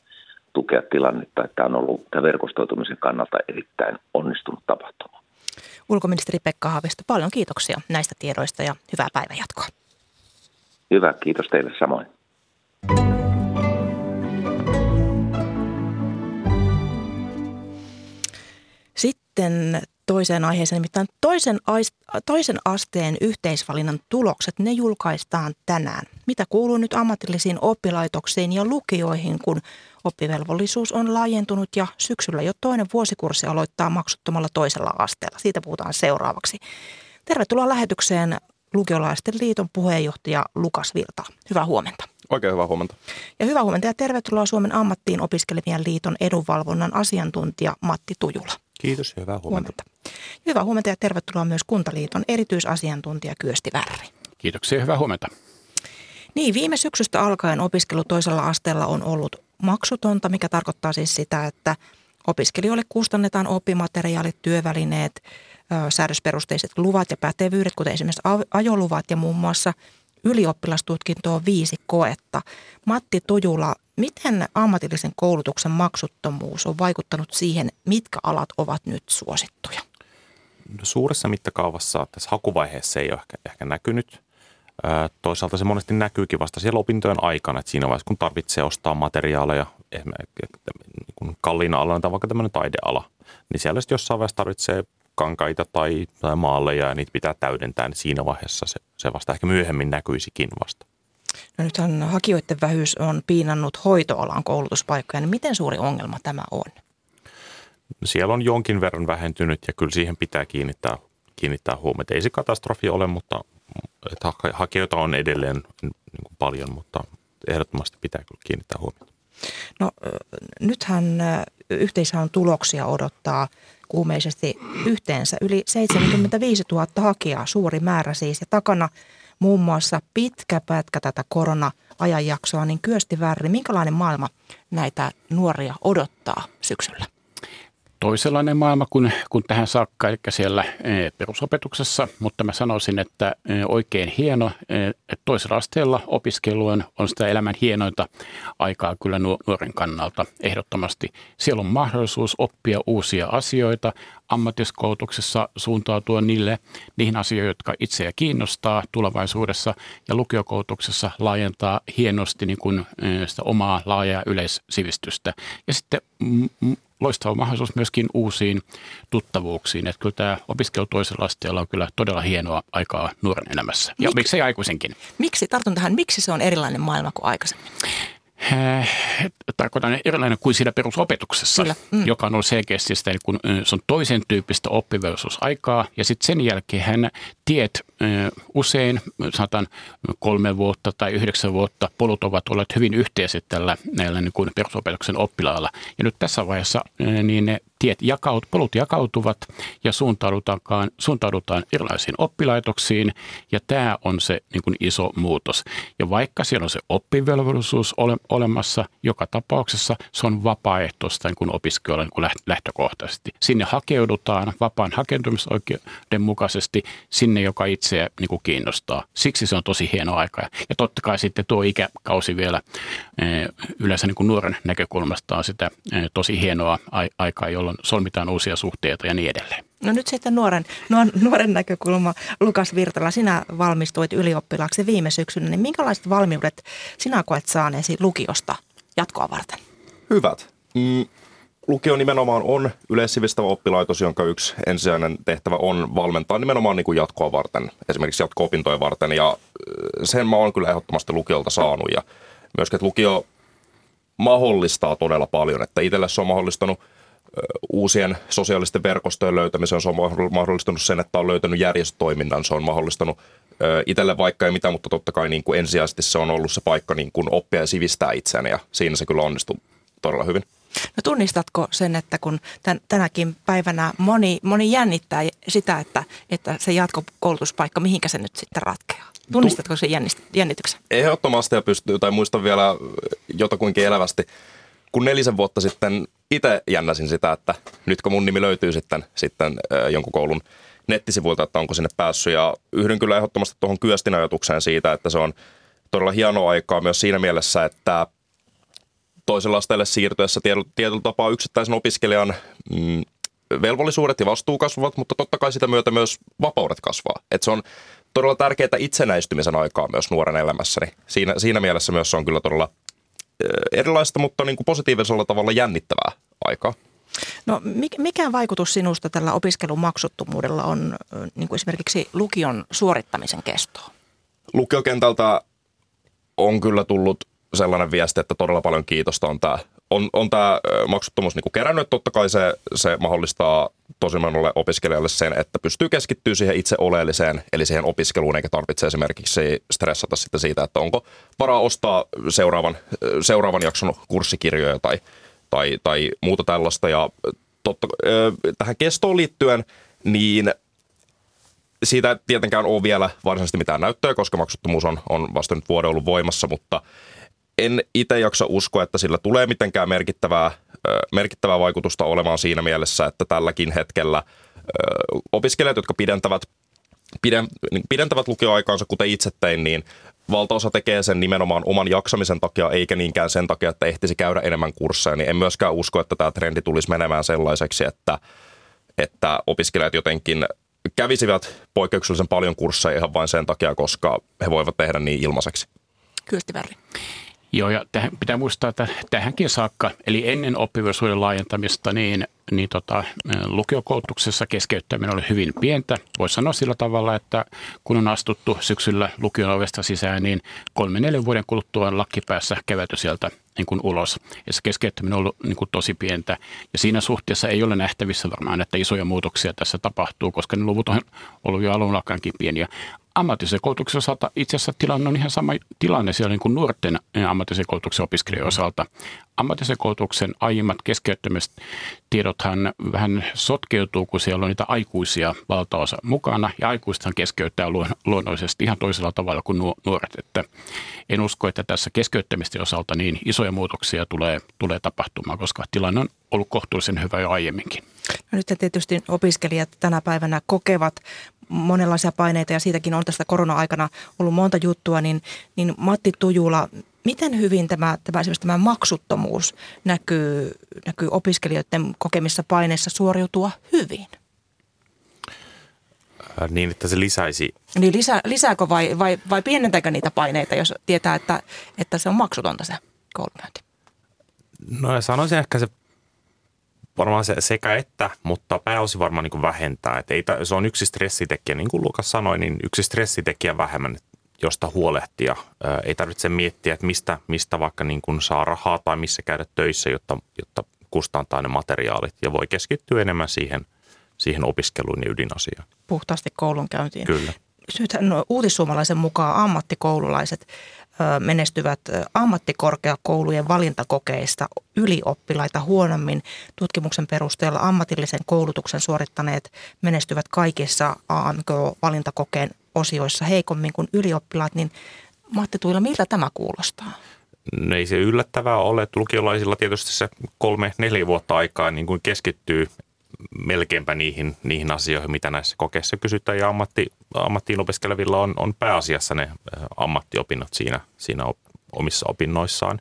tukea tilannetta, että on ollut tämän verkostoitumisen kannalta erittäin onnistunut tapahtuma. Ulkoministeri Pekka Haavisto, paljon kiitoksia näistä tiedoista ja hyvää päivänjatkoa. Hyvä, kiitos teille samoin. Sitten toiseen aiheeseen, nimittäin toisen, toisen asteen yhteisvalinnan tulokset, ne julkaistaan tänään. Mitä kuuluu nyt ammatillisiin oppilaitoksiin ja lukioihin, kun oppivelvollisuus on laajentunut ja syksyllä jo toinen vuosikurssi aloittaa maksuttomalla toisella asteella. Siitä puhutaan seuraavaksi. Tervetuloa lähetykseen Lukiolaisten liiton puheenjohtaja Lukas Virta. Hyvää huomenta. Oikein hyvää huomenta. Ja hyvää huomenta ja tervetuloa Suomen ammattiin opiskelevien liiton edunvalvonnan asiantuntija Matti Tujula. Kiitos ja hyvää huomenta. huomenta. Hyvää huomenta ja tervetuloa myös Kuntaliiton erityisasiantuntija Kyösti Värri. Kiitoksia ja hyvää huomenta. Niin, viime syksystä alkaen opiskelu toisella asteella on ollut maksutonta, mikä tarkoittaa siis sitä, että opiskelijoille kustannetaan oppimateriaalit, työvälineet, säädösperusteiset luvat ja pätevyydet, kuten esimerkiksi ajoluvat ja muun muassa ylioppilastutkintoon viisi koetta. Matti Tojula, miten ammatillisen koulutuksen maksuttomuus on vaikuttanut siihen, mitkä alat ovat nyt suosittuja? No, suuressa mittakaavassa tässä hakuvaiheessa ei ole ehkä, ehkä näkynyt. Toisaalta se monesti näkyykin vasta siellä opintojen aikana, että siinä vaiheessa kun tarvitsee ostaa materiaaleja, niin kalliina alana tai vaikka tämmöinen taideala, niin siellä sitten jossain vaiheessa tarvitsee kankaita tai, tai maaleja ja niitä pitää täydentää, niin siinä vaiheessa se, se vasta ehkä myöhemmin näkyisikin vasta. No nythän hakijoiden vähyys on piinannut hoitoalan koulutuspaikkoja, niin miten suuri ongelma tämä on? Siellä on jonkin verran vähentynyt ja kyllä siihen pitää kiinnittää, kiinnittää huomiota. Ei se katastrofi ole, mutta että hakijoita on edelleen niin kuin paljon, mutta ehdottomasti pitää kyllä kiinnittää huomiota. No nythän yhteishaun tuloksia odottaa kuumeisesti yhteensä yli 75 000 hakijaa, suuri määrä siis. Ja takana muun muassa pitkä pätkä tätä korona-ajanjaksoa, niin Kyösti Värri, minkälainen maailma näitä nuoria odottaa syksyllä? Toisenlainen maailma kuin, kuin tähän saakka, eli siellä e, perusopetuksessa, mutta mä sanoisin, että e, oikein hieno, e, että toisella asteella opiskelu on, on sitä elämän hienointa aikaa kyllä nuoren kannalta ehdottomasti. Siellä on mahdollisuus oppia uusia asioita, ammattiskoulutuksessa suuntautua niille, niihin asioihin, jotka itseä kiinnostaa tulevaisuudessa ja lukiokoulutuksessa laajentaa hienosti niin kuin sitä omaa laajaa yleissivistystä. Ja sitten loistava mahdollisuus myöskin uusiin tuttavuuksiin. Että kyllä tämä opiskelu toisella asteella on kyllä todella hienoa aikaa nuoren elämässä. Ja Mik, miksei aikuisenkin. Miksi, tartun tähän, miksi se on erilainen maailma kuin aikaisemmin? Äh, tarkoitan erilainen kuin siinä perusopetuksessa, Kyllä. Mm. joka on ollut selkeästi sitä, kun se on toisen tyyppistä oppivelvollisuusaikaa, ja sitten sen jälkeen hän tiet usein, sanotaan kolme vuotta tai yhdeksän vuotta, polut ovat olleet hyvin yhteiset tällä näillä niin kuin perusopetuksen oppilailla. Ja nyt tässä vaiheessa niin ne tiet jakaut, polut jakautuvat ja suuntaudutaan, suuntaudutaan erilaisiin oppilaitoksiin ja tämä on se niin kuin iso muutos. Ja vaikka siellä on se oppivelvollisuus ole, olemassa, joka tapauksessa se on vapaaehtoista niin opiskelijoilla niin lähtökohtaisesti. Sinne hakeudutaan vapaan hakeutumisoikeuden mukaisesti sinne, joka itseä niin kuin kiinnostaa. Siksi se on tosi hieno aika. Ja totta kai sitten tuo ikäkausi vielä yleensä niin kuin nuoren näkökulmasta on sitä tosi hienoa aikaa, jolloin jolloin solmitaan uusia suhteita ja niin edelleen. No nyt sitten nuoren, nuoren näkökulma. Lukas Virtala, sinä valmistuit ylioppilaaksi viime syksynä, niin minkälaiset valmiudet sinä koet saaneesi lukiosta jatkoa varten? Hyvät. Mm, lukio nimenomaan on yleissivistävä oppilaitos, jonka yksi ensisijainen tehtävä on valmentaa nimenomaan niin kuin jatkoa varten, esimerkiksi jatko-opintoja varten. Ja sen mä oon kyllä ehdottomasti lukiolta saanut. Ja myöskin, että lukio mahdollistaa todella paljon. Että itselle se on mahdollistanut – uusien sosiaalisten verkostojen löytämisen. Se on mahdollistanut sen, että on löytänyt järjestötoiminnan. Se on mahdollistanut itselle vaikka ei mitään, mutta totta kai niin kuin ensisijaisesti se on ollut se paikka niin kuin oppia ja sivistää itseäni ja siinä se kyllä onnistui todella hyvin. No tunnistatko sen, että kun tän, tänäkin päivänä moni, moni jännittää sitä, että, että se jatkokoulutuspaikka, mihinkä se nyt sitten ratkeaa? Tunnistatko sen jännityksen? Ehdottomasti ja pystyy, tai muistan vielä jotakuinkin elävästi kun nelisen vuotta sitten itse jännäsin sitä, että nyt kun mun nimi löytyy sitten, sitten jonkun koulun nettisivuilta, että onko sinne päässyt. Ja yhdyn kyllä ehdottomasti tuohon Kyöstin ajatukseen siitä, että se on todella hieno aikaa myös siinä mielessä, että toisella asteelle siirtyessä tietyllä tapaa yksittäisen opiskelijan mm, velvollisuudet ja vastuu kasvavat, mutta totta kai sitä myötä myös vapaudet kasvaa. Et se on todella tärkeää itsenäistymisen aikaa myös nuoren elämässäni. Siinä, siinä mielessä myös se on kyllä todella erilaista, mutta niin kuin positiivisella tavalla jännittävää aikaa. No mikä vaikutus sinusta tällä opiskelun maksuttomuudella on niin kuin esimerkiksi lukion suorittamisen kestoon? Lukiokentältä on kyllä tullut sellainen viesti, että todella paljon kiitosta on tämä on, on tämä maksuttomuus niin kerännyt. Totta kai se, se mahdollistaa tosi monelle opiskelijalle sen, että pystyy keskittyä siihen itse oleelliseen, eli siihen opiskeluun, eikä tarvitse esimerkiksi stressata sitten siitä, että onko varaa ostaa seuraavan, seuraavan jakson kurssikirjoja tai, tai, tai muuta tällaista. Ja totta, tähän kestoon liittyen, niin siitä tietenkään ole vielä varsinaisesti mitään näyttöä, koska maksuttomuus on, on vasta nyt vuoden ollut voimassa, mutta – en itse jaksa uskoa, että sillä tulee mitenkään merkittävää, merkittävää vaikutusta olemaan siinä mielessä, että tälläkin hetkellä opiskelijat, jotka pidentävät niin pidentävät lukioaikaansa, kuten itse tein, niin valtaosa tekee sen nimenomaan oman jaksamisen takia, eikä niinkään sen takia, että ehtisi käydä enemmän kursseja, niin en myöskään usko, että tämä trendi tulisi menemään sellaiseksi, että, että opiskelijat jotenkin kävisivät poikkeuksellisen paljon kursseja ihan vain sen takia, koska he voivat tehdä niin ilmaiseksi. Kyöstiväri. Joo, ja tähän pitää muistaa, että tähänkin saakka, eli ennen oppivelvollisuuden laajentamista, niin, niin tota, lukiokoulutuksessa keskeyttäminen oli hyvin pientä. Voisi sanoa sillä tavalla, että kun on astuttu syksyllä lukion ovesta sisään, niin kolme neljän vuoden kuluttua on lakkipäässä keväty sieltä niin kuin ulos. Ja se keskeyttäminen on ollut niin kuin tosi pientä. Ja siinä suhteessa ei ole nähtävissä varmaan, että isoja muutoksia tässä tapahtuu, koska ne luvut on ollut jo alun pieniä ammatillisen koulutuksen osalta itse asiassa tilanne on ihan sama tilanne siellä niin kuin nuorten ammatillisen koulutuksen opiskelijoiden osalta. Ammatillisen koulutuksen aiemmat keskeyttämistiedothan vähän sotkeutuu, kun siellä on niitä aikuisia valtaosa mukana, ja aikuisethan keskeyttää luonnollisesti ihan toisella tavalla kuin nuoret. Että en usko, että tässä keskeyttämisten osalta niin isoja muutoksia tulee, tulee tapahtumaan, koska tilanne on ollut kohtuullisen hyvä jo aiemminkin. No nyt tietysti opiskelijat tänä päivänä kokevat monenlaisia paineita ja siitäkin on tästä korona-aikana ollut monta juttua, niin, niin Matti Tujula, miten hyvin tämä, tämä, tämä maksuttomuus näkyy, näkyy opiskelijoiden kokemissa paineissa suoriutua hyvin? Äh, niin, että se lisäisi. Niin lisää, lisääkö vai, vai, vai pienentääkö niitä paineita, jos tietää, että, että se on maksutonta se koulunkäynti? No sanoisin ehkä se varmaan se sekä että, mutta pääosin varmaan niin kuin vähentää. Et ei, se on yksi stressitekijä, niin kuin Lukas sanoi, niin yksi stressitekijä vähemmän, josta huolehtia. Ei tarvitse miettiä, että mistä, mistä vaikka niin kuin saa rahaa tai missä käydä töissä, jotta, jotta kustantaa ne materiaalit ja voi keskittyä enemmän siihen, siihen opiskeluun ja ydinasiaan. Puhtaasti koulunkäyntiin. Kyllä. Nythän no, uutissuomalaisen mukaan ammattikoululaiset menestyvät ammattikorkeakoulujen valintakokeista ylioppilaita huonommin. Tutkimuksen perusteella ammatillisen koulutuksen suorittaneet menestyvät kaikissa AMK-valintakokeen osioissa heikommin kuin ylioppilaat, niin Matti Tuila, miltä tämä kuulostaa? No ei se yllättävää ole, että lukiolaisilla tietysti se kolme, neljä vuotta aikaa niin kuin keskittyy melkeinpä niihin, niihin asioihin, mitä näissä kokeissa kysytään. Ja ammatti, ammattiin opiskelevilla on, on pääasiassa ne ammattiopinnot siinä, siinä op, omissa opinnoissaan.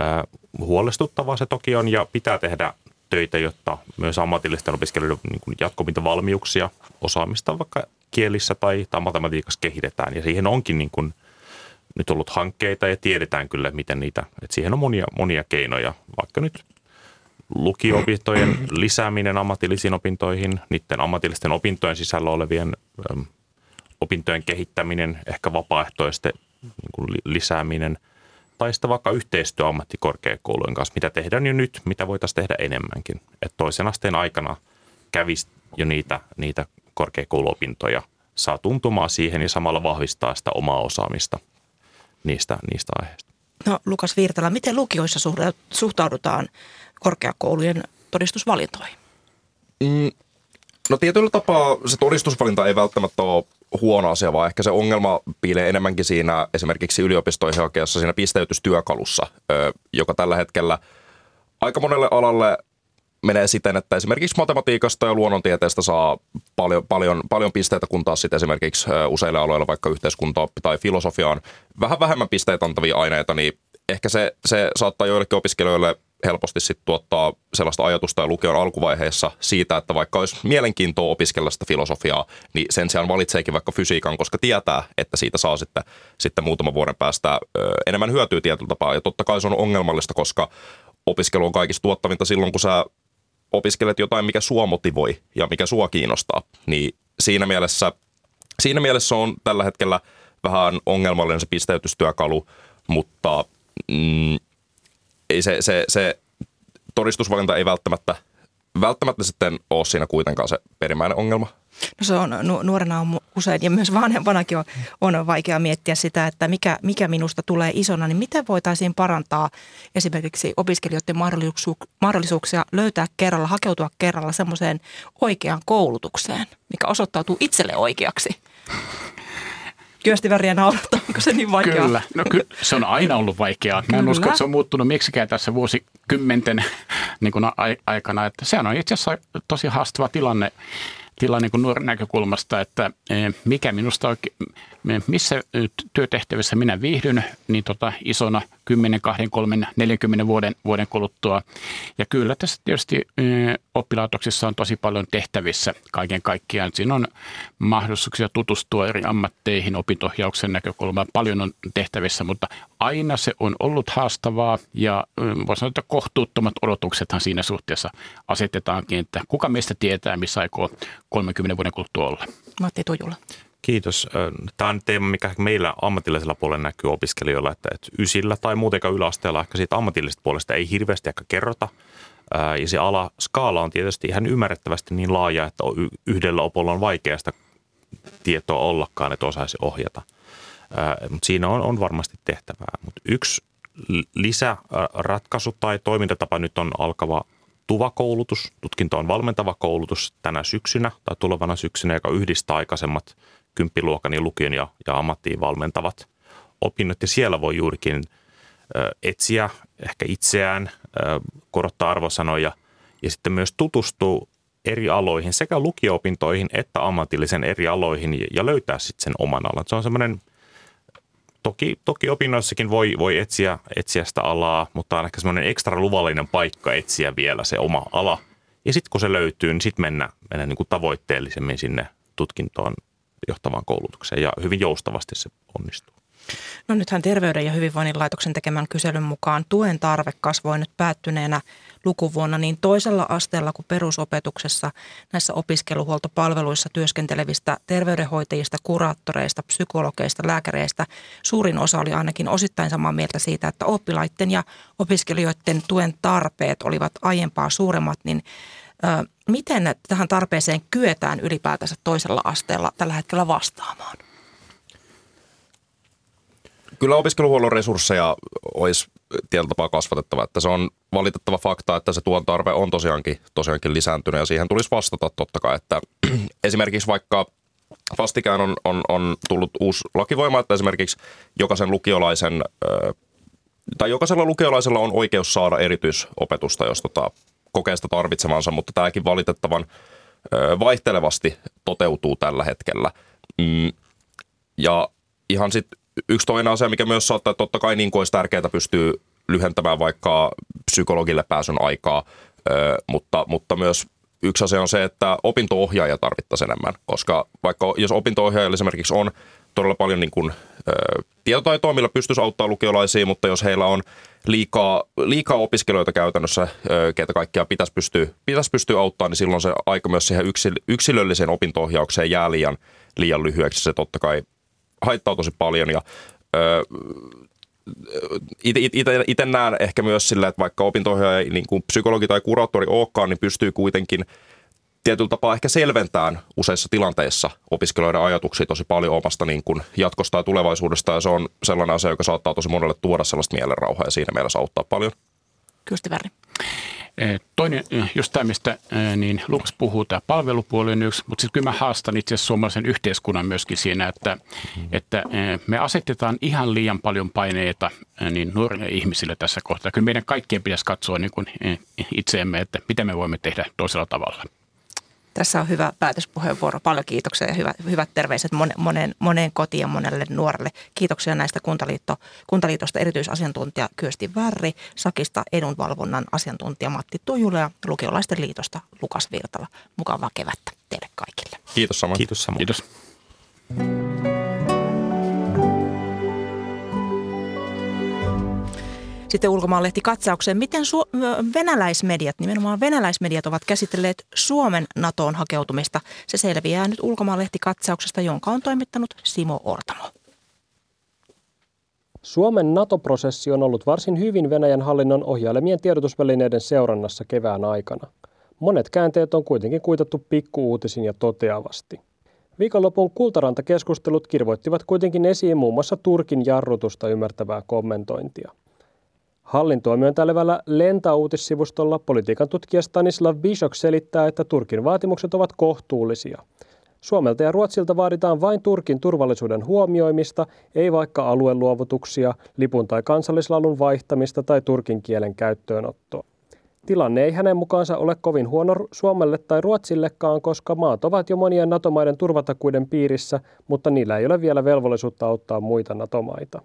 Äh, huolestuttavaa se toki on ja pitää tehdä töitä, jotta myös ammatillisten opiskelijoiden niin jatkopintovalmiuksia, osaamista vaikka kielissä tai, tai matematiikassa kehitetään. Ja siihen onkin niin kuin nyt ollut hankkeita ja tiedetään kyllä, miten niitä, että siihen on monia, monia keinoja, vaikka nyt lukio-opintojen lisääminen ammatillisiin opintoihin, niiden ammatillisten opintojen sisällä olevien äm, opintojen kehittäminen, ehkä vapaaehtoisten niin kuin lisääminen, tai sitten vaikka yhteistyö ammattikorkeakoulujen kanssa, mitä tehdään jo nyt, mitä voitaisiin tehdä enemmänkin. Että toisen asteen aikana kävisi jo niitä, niitä korkeakouluopintoja, saa tuntumaan siihen ja samalla vahvistaa sitä omaa osaamista niistä, niistä aiheista. No Lukas Virtala, miten lukioissa suhtaudutaan korkeakoulujen todistusvalintoihin? Mm, no tietyllä tapaa se todistusvalinta ei välttämättä ole huono asia, vaan ehkä se ongelma piilee enemmänkin siinä esimerkiksi yliopistoihin hakeessa siinä pisteytystyökalussa, joka tällä hetkellä aika monelle alalle menee siten, että esimerkiksi matematiikasta ja luonnontieteestä saa paljon, paljon, paljon pisteitä, kun taas sitten esimerkiksi useille aloille, vaikka yhteiskuntaoppi tai filosofiaan, vähän vähemmän pisteitä antavia aineita, niin ehkä se, se saattaa joillekin opiskelijoille helposti sitten tuottaa sellaista ajatusta ja lukion alkuvaiheessa siitä, että vaikka olisi mielenkiintoa opiskella sitä filosofiaa, niin sen sijaan valitseekin vaikka fysiikan, koska tietää, että siitä saa sitten, sitten muutaman vuoden päästä enemmän hyötyä tietyllä tapaa. Ja totta kai se on ongelmallista, koska opiskelu on kaikista tuottavinta silloin, kun sä opiskelet jotain, mikä sua motivoi ja mikä sua kiinnostaa. Niin siinä mielessä, siinä mielessä on tällä hetkellä vähän ongelmallinen se pisteytystyökalu, mutta mm, ei se, se, se todistusvalinta ei välttämättä, välttämättä sitten ole siinä kuitenkaan se perimmäinen ongelma. No se on, nu, nuorena on usein ja myös vanhempanakin on, on vaikea miettiä sitä, että mikä, mikä minusta tulee isona, niin miten voitaisiin parantaa esimerkiksi opiskelijoiden mahdollisuuksia löytää kerralla, hakeutua kerralla semmoiseen oikeaan koulutukseen, mikä osoittautuu itselle oikeaksi. Kyöstiväriä naurattaa, onko se niin vaikeaa? Kyllä, no ky- se on aina ollut vaikeaa. Mä en usko, että se on muuttunut miksikään tässä vuosikymmenten niin kuin aikana. Että sehän on itse asiassa tosi haastava tilanne ajatellaan niin nuoren näkökulmasta, että mikä minusta oikein, missä työtehtävissä minä viihdyn, niin tota isona 10, 20, 3, 40 vuoden, vuoden kuluttua. Ja kyllä tässä tietysti oppilaitoksissa on tosi paljon tehtävissä kaiken kaikkiaan. Siinä on mahdollisuuksia tutustua eri ammatteihin opintohjauksen näkökulmaan. Paljon on tehtävissä, mutta aina se on ollut haastavaa ja voisi sanoa, että kohtuuttomat odotuksethan siinä suhteessa asetetaankin, että kuka meistä tietää, missä aikoo 30 vuoden kuluttua olla. Matti Tujula. Kiitos. Tämä on teema, mikä meillä ammatillisella puolella näkyy opiskelijoilla, että ysillä tai muutenkaan yläasteella ehkä siitä ammatillisesta puolesta ei hirveästi ehkä kerrota. Ja se ala, skaala on tietysti ihan ymmärrettävästi niin laaja, että yhdellä opolla on vaikeasta tietoa ollakaan, että osaisi ohjata. Mutta siinä on, on varmasti tehtävää. Mutta yksi lisäratkaisu tai toimintatapa nyt on alkava TUVA-koulutus, tutkintoon valmentava koulutus tänä syksynä tai tulevana syksynä, joka yhdistää aikaisemmat kymppiluokan ja lukion ja, ja ammattiin valmentavat opinnot. Ja siellä voi juurikin etsiä ehkä itseään, korottaa arvosanoja ja sitten myös tutustua eri aloihin, sekä lukio-opintoihin että ammatillisen eri aloihin ja löytää sitten sen oman alan. Se on semmoinen, toki, toki opinnoissakin voi, voi etsiä, etsiä sitä alaa, mutta on ehkä semmoinen ekstra luvallinen paikka etsiä vielä se oma ala. Ja sitten kun se löytyy, niin sitten mennä, mennä niin kuin tavoitteellisemmin sinne tutkintoon johtavaan koulutukseen ja hyvin joustavasti se onnistuu. No nythän Terveyden ja hyvinvoinnin laitoksen tekemän kyselyn mukaan tuen tarve kasvoi nyt päättyneenä lukuvuonna niin toisella asteella kuin perusopetuksessa näissä opiskeluhuoltopalveluissa työskentelevistä terveydenhoitajista, kuraattoreista, psykologeista, lääkäreistä suurin osa oli ainakin osittain samaa mieltä siitä, että oppilaiden ja opiskelijoiden tuen tarpeet olivat aiempaa suuremmat, niin Miten tähän tarpeeseen kyetään ylipäätänsä toisella asteella tällä hetkellä vastaamaan? Kyllä opiskeluhuollon resursseja olisi tietyllä tapaa kasvatettava. Että se on valitettava fakta, että se tuon tarve on tosiaankin, tosiaankin lisääntynyt ja siihen tulisi vastata totta kai. Että esimerkiksi vaikka vastikään on, on, on tullut uusi lakivoima, että esimerkiksi jokaisen lukiolaisen tai jokaisella lukiolaisella on oikeus saada erityisopetusta, jos tota, kokeesta tarvitsemansa, mutta tämäkin valitettavan vaihtelevasti toteutuu tällä hetkellä. Mm, ja ihan sitten yksi toinen asia, mikä myös saattaa, että totta kai niin kuin olisi tärkeää pystyy lyhentämään vaikka psykologille pääsyn aikaa, mutta, mutta myös yksi asia on se, että opinto-ohjaaja tarvittaisiin enemmän, koska vaikka jos opinto-ohjaajalla esimerkiksi on todella paljon niin kuin, ö, tietotaitoa, millä pystyisi auttaa lukiolaisia, mutta jos heillä on liikaa, liikaa opiskelijoita käytännössä, ö, keitä kaikkia pitäisi pystyä, pitäisi pystyä auttamaan, niin silloin se aika myös siihen yksilölliseen opinto-ohjaukseen jää liian, liian lyhyeksi. Se totta kai haittaa tosi paljon ja ö, itse näen ehkä myös sillä, että vaikka opinto niin kuin psykologi tai kuraattori olekaan, niin pystyy kuitenkin – tietyllä tapaa ehkä selventään useissa tilanteissa opiskelijoiden ajatuksia tosi paljon omasta niin kuin jatkosta ja tulevaisuudesta. Ja se on sellainen asia, joka saattaa tosi monelle tuoda sellaista mielenrauhaa ja siinä mielessä auttaa paljon. Kysti Värri. Toinen, just tämä, mistä niin Lukas puhuu, tämä palvelupuoli on yksi, mutta sitten kyllä mä haastan itse asiassa suomalaisen yhteiskunnan myöskin siinä, että, mm-hmm. että me asetetaan ihan liian paljon paineita niin nuorille ihmisille tässä kohtaa. Kyllä meidän kaikkien pitäisi katsoa niin kuin itseemme, että mitä me voimme tehdä toisella tavalla. Tässä on hyvä päätöspuheenvuoro. Paljon kiitoksia ja hyvät, hyvät terveiset moneen, moneen kotiin ja monelle nuorelle. Kiitoksia näistä Kuntaliitto, Kuntaliitosta erityisasiantuntija Kyösti Värri, Sakista edunvalvonnan asiantuntija Matti Tujula ja Lukiolaisten liitosta Lukas Virtala. Mukavaa kevättä teille kaikille. Kiitos samoin. Kiitos samoin. Kiitos. Sitten ulkomaanlehti katsaukseen, miten su- venäläismediat, nimenomaan venäläismediat ovat käsitelleet Suomen NATOon hakeutumista. Se selviää nyt ulkomaanlehti katsauksesta, jonka on toimittanut Simo Ortamo. Suomen NATO-prosessi on ollut varsin hyvin Venäjän hallinnon ohjailemien tiedotusvälineiden seurannassa kevään aikana. Monet käänteet on kuitenkin kuitattu pikkuuutisin ja toteavasti. Viikonlopun kultaranta-keskustelut kirvoittivat kuitenkin esiin muun muassa Turkin jarrutusta ymmärtävää kommentointia. Hallintoa myöntäilevällä Lenta-uutissivustolla politiikan tutkija Stanislav Bishok selittää, että Turkin vaatimukset ovat kohtuullisia. Suomelta ja Ruotsilta vaaditaan vain Turkin turvallisuuden huomioimista, ei vaikka alueluovutuksia, lipun tai kansallislalun vaihtamista tai turkin kielen käyttöönottoa. Tilanne ei hänen mukaansa ole kovin huono Suomelle tai Ruotsillekaan, koska maat ovat jo monien NATO-maiden turvatakuiden piirissä, mutta niillä ei ole vielä velvollisuutta auttaa muita NATO-maita.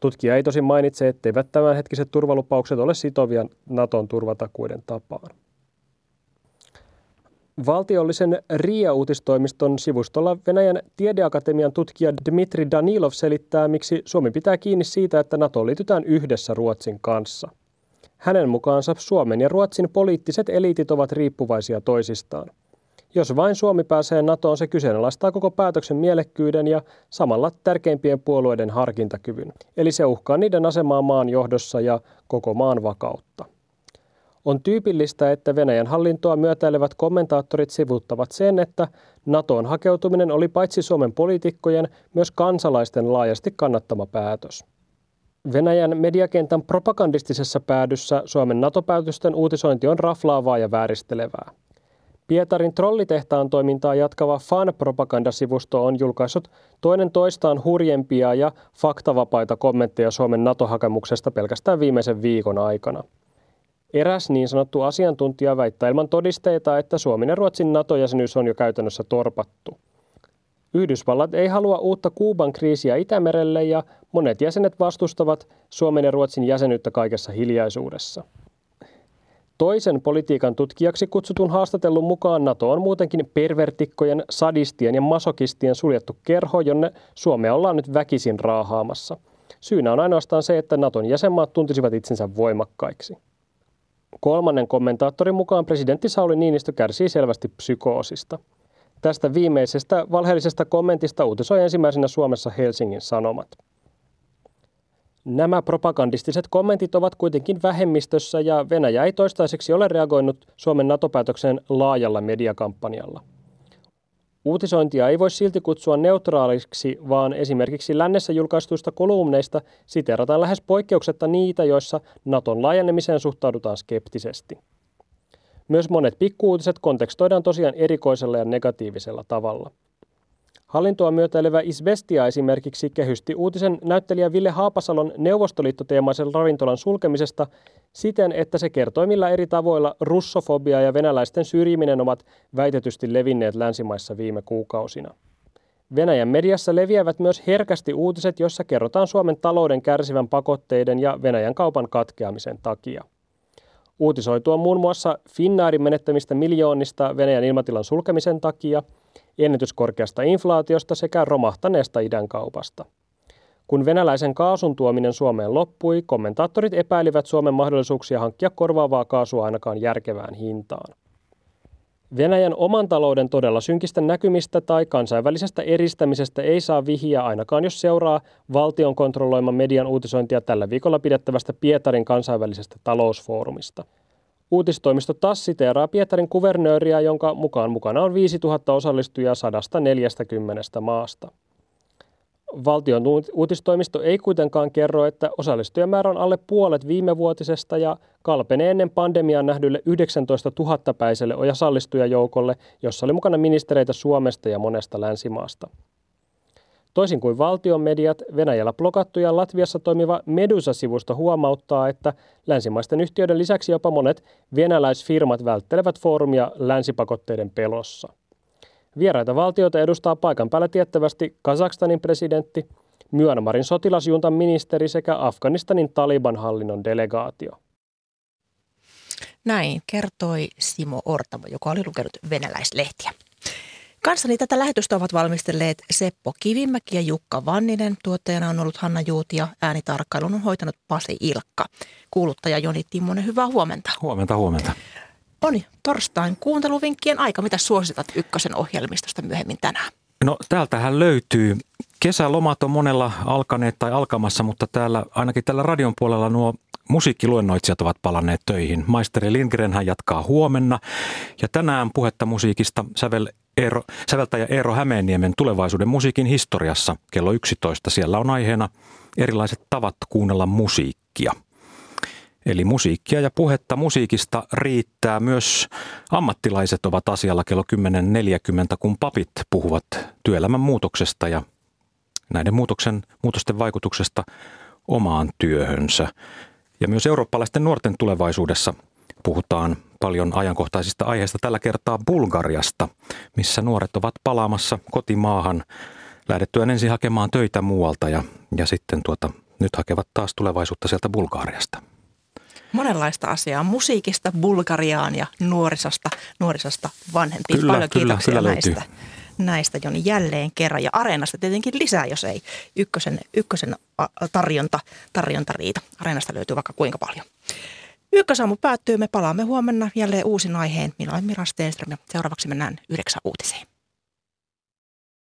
Tutkija ei tosin mainitse, etteivät tämänhetkiset turvalupaukset ole sitovia Naton turvatakuiden tapaan. Valtiollisen RIA-uutistoimiston sivustolla Venäjän tiedeakatemian tutkija Dmitri Danilov selittää, miksi Suomi pitää kiinni siitä, että NATO liitytään yhdessä Ruotsin kanssa. Hänen mukaansa Suomen ja Ruotsin poliittiset eliitit ovat riippuvaisia toisistaan. Jos vain Suomi pääsee NATOon, se kyseenalaistaa koko päätöksen mielekkyyden ja samalla tärkeimpien puolueiden harkintakyvyn. Eli se uhkaa niiden asemaa maan johdossa ja koko maan vakautta. On tyypillistä, että Venäjän hallintoa myötäilevät kommentaattorit sivuttavat sen, että NATOon hakeutuminen oli paitsi Suomen poliitikkojen, myös kansalaisten laajasti kannattama päätös. Venäjän mediakentän propagandistisessa päädyssä Suomen NATO-päätösten uutisointi on raflaavaa ja vääristelevää. Pietarin trollitehtaan toimintaa jatkava fan-propagandasivusto on julkaissut toinen toistaan hurjempia ja faktavapaita kommentteja Suomen NATO-hakemuksesta pelkästään viimeisen viikon aikana. Eräs niin sanottu asiantuntija väittää ilman todisteita, että Suomen ja Ruotsin NATO-jäsenyys on jo käytännössä torpattu. Yhdysvallat ei halua uutta Kuuban kriisiä Itämerelle ja monet jäsenet vastustavat Suomen ja Ruotsin jäsenyyttä kaikessa hiljaisuudessa. Toisen politiikan tutkijaksi kutsutun haastatellun mukaan NATO on muutenkin pervertikkojen, sadistien ja masokistien suljettu kerho, jonne Suomea ollaan nyt väkisin raahaamassa. Syynä on ainoastaan se, että Naton jäsenmaat tuntisivat itsensä voimakkaiksi. Kolmannen kommentaattorin mukaan presidentti Sauli Niinistö kärsii selvästi psykoosista. Tästä viimeisestä valheellisesta kommentista uutisoi ensimmäisenä Suomessa Helsingin Sanomat. Nämä propagandistiset kommentit ovat kuitenkin vähemmistössä ja Venäjä ei toistaiseksi ole reagoinut Suomen NATO-päätökseen laajalla mediakampanjalla. Uutisointia ei voi silti kutsua neutraaliksi, vaan esimerkiksi lännessä julkaistuista kolumneista siterataan lähes poikkeuksetta niitä, joissa Naton laajenemiseen suhtaudutaan skeptisesti. Myös monet pikkuuutiset kontekstoidaan tosiaan erikoisella ja negatiivisella tavalla – Hallintoa myötäilevä Isbestia esimerkiksi kehysti uutisen näyttelijä Ville Haapasalon neuvostoliittoteemaisen ravintolan sulkemisesta siten, että se kertoi millä eri tavoilla russofobia ja venäläisten syrjiminen ovat väitetysti levinneet länsimaissa viime kuukausina. Venäjän mediassa leviävät myös herkästi uutiset, joissa kerrotaan Suomen talouden kärsivän pakotteiden ja Venäjän kaupan katkeamisen takia. Uutisoitua muun muassa Finnaarin menettämistä miljoonista Venäjän ilmatilan sulkemisen takia – ennätyskorkeasta inflaatiosta sekä romahtaneesta idänkaupasta. Kun venäläisen kaasun tuominen Suomeen loppui, kommentaattorit epäilivät Suomen mahdollisuuksia hankkia korvaavaa kaasua ainakaan järkevään hintaan. Venäjän oman talouden todella synkistä näkymistä tai kansainvälisestä eristämisestä ei saa vihiä ainakaan jos seuraa valtion kontrolloiman median uutisointia tällä viikolla pidettävästä Pietarin kansainvälisestä talousfoorumista – Uutistoimisto TASS siteeraa Pietarin kuvernööriä, jonka mukaan mukana on 5000 osallistujaa 140 maasta. Valtion uutistoimisto ei kuitenkaan kerro, että osallistujamäärä on alle puolet viimevuotisesta ja kalpenee ennen pandemiaa nähdylle 19 000 päiselle osallistujajoukolle, jossa oli mukana ministereitä Suomesta ja monesta länsimaasta. Toisin kuin valtion mediat, Venäjällä blokattu ja Latviassa toimiva Medusa-sivusto huomauttaa, että länsimaisten yhtiöiden lisäksi jopa monet venäläisfirmat välttelevät foorumia länsipakotteiden pelossa. Vieraita valtioita edustaa paikan päällä tiettävästi Kazakstanin presidentti, Myanmarin sotilasjuntan ministeri sekä Afganistanin Taliban-hallinnon delegaatio. Näin kertoi Simo Ortamo, joka oli lukenut venäläislehtiä. Kanssani tätä lähetystä ovat valmistelleet Seppo Kivimäki ja Jukka Vanninen. Tuottajana on ollut Hanna Juuti ja äänitarkkailun on hoitanut Pasi Ilkka. Kuuluttaja Joni Timmonen, hyvää huomenta. Huomenta, huomenta. Oni, torstain kuunteluvinkkien aika. Mitä suositat Ykkösen ohjelmistosta myöhemmin tänään? No täältähän löytyy. Kesälomat on monella alkaneet tai alkamassa, mutta täällä, ainakin tällä radion puolella nuo musiikkiluennoitsijat ovat palanneet töihin. Maisteri Lindgren hän jatkaa huomenna ja tänään puhetta musiikista sävel Eero, säveltäjä Eero Hämeenniemen tulevaisuuden musiikin historiassa kello 11. Siellä on aiheena erilaiset tavat kuunnella musiikkia. Eli musiikkia ja puhetta musiikista riittää. Myös ammattilaiset ovat asialla kello 10.40, kun papit puhuvat työelämän muutoksesta ja näiden muutoksen, muutosten vaikutuksesta omaan työhönsä. Ja myös eurooppalaisten nuorten tulevaisuudessa Puhutaan paljon ajankohtaisista aiheista tällä kertaa Bulgariasta, missä nuoret ovat palaamassa kotimaahan lähdettyään ensin hakemaan töitä muualta ja, ja sitten tuota, nyt hakevat taas tulevaisuutta sieltä Bulgariasta. Monenlaista asiaa, musiikista Bulgariaan ja nuorisosta, nuorisosta vanhempiin. Kyllä, Paljon kyllä, kiitoksia kyllä näistä. Näistä Joni jälleen kerran ja Areenasta tietenkin lisää, jos ei ykkösen, ykkösen tarjonta, tarjonta riitä. Areenasta löytyy vaikka kuinka paljon. Ykkösaamu päättyy, me palaamme huomenna jälleen uusin aiheen. Minä olen Mira Stenström ja seuraavaksi mennään yhdeksän uutiseen.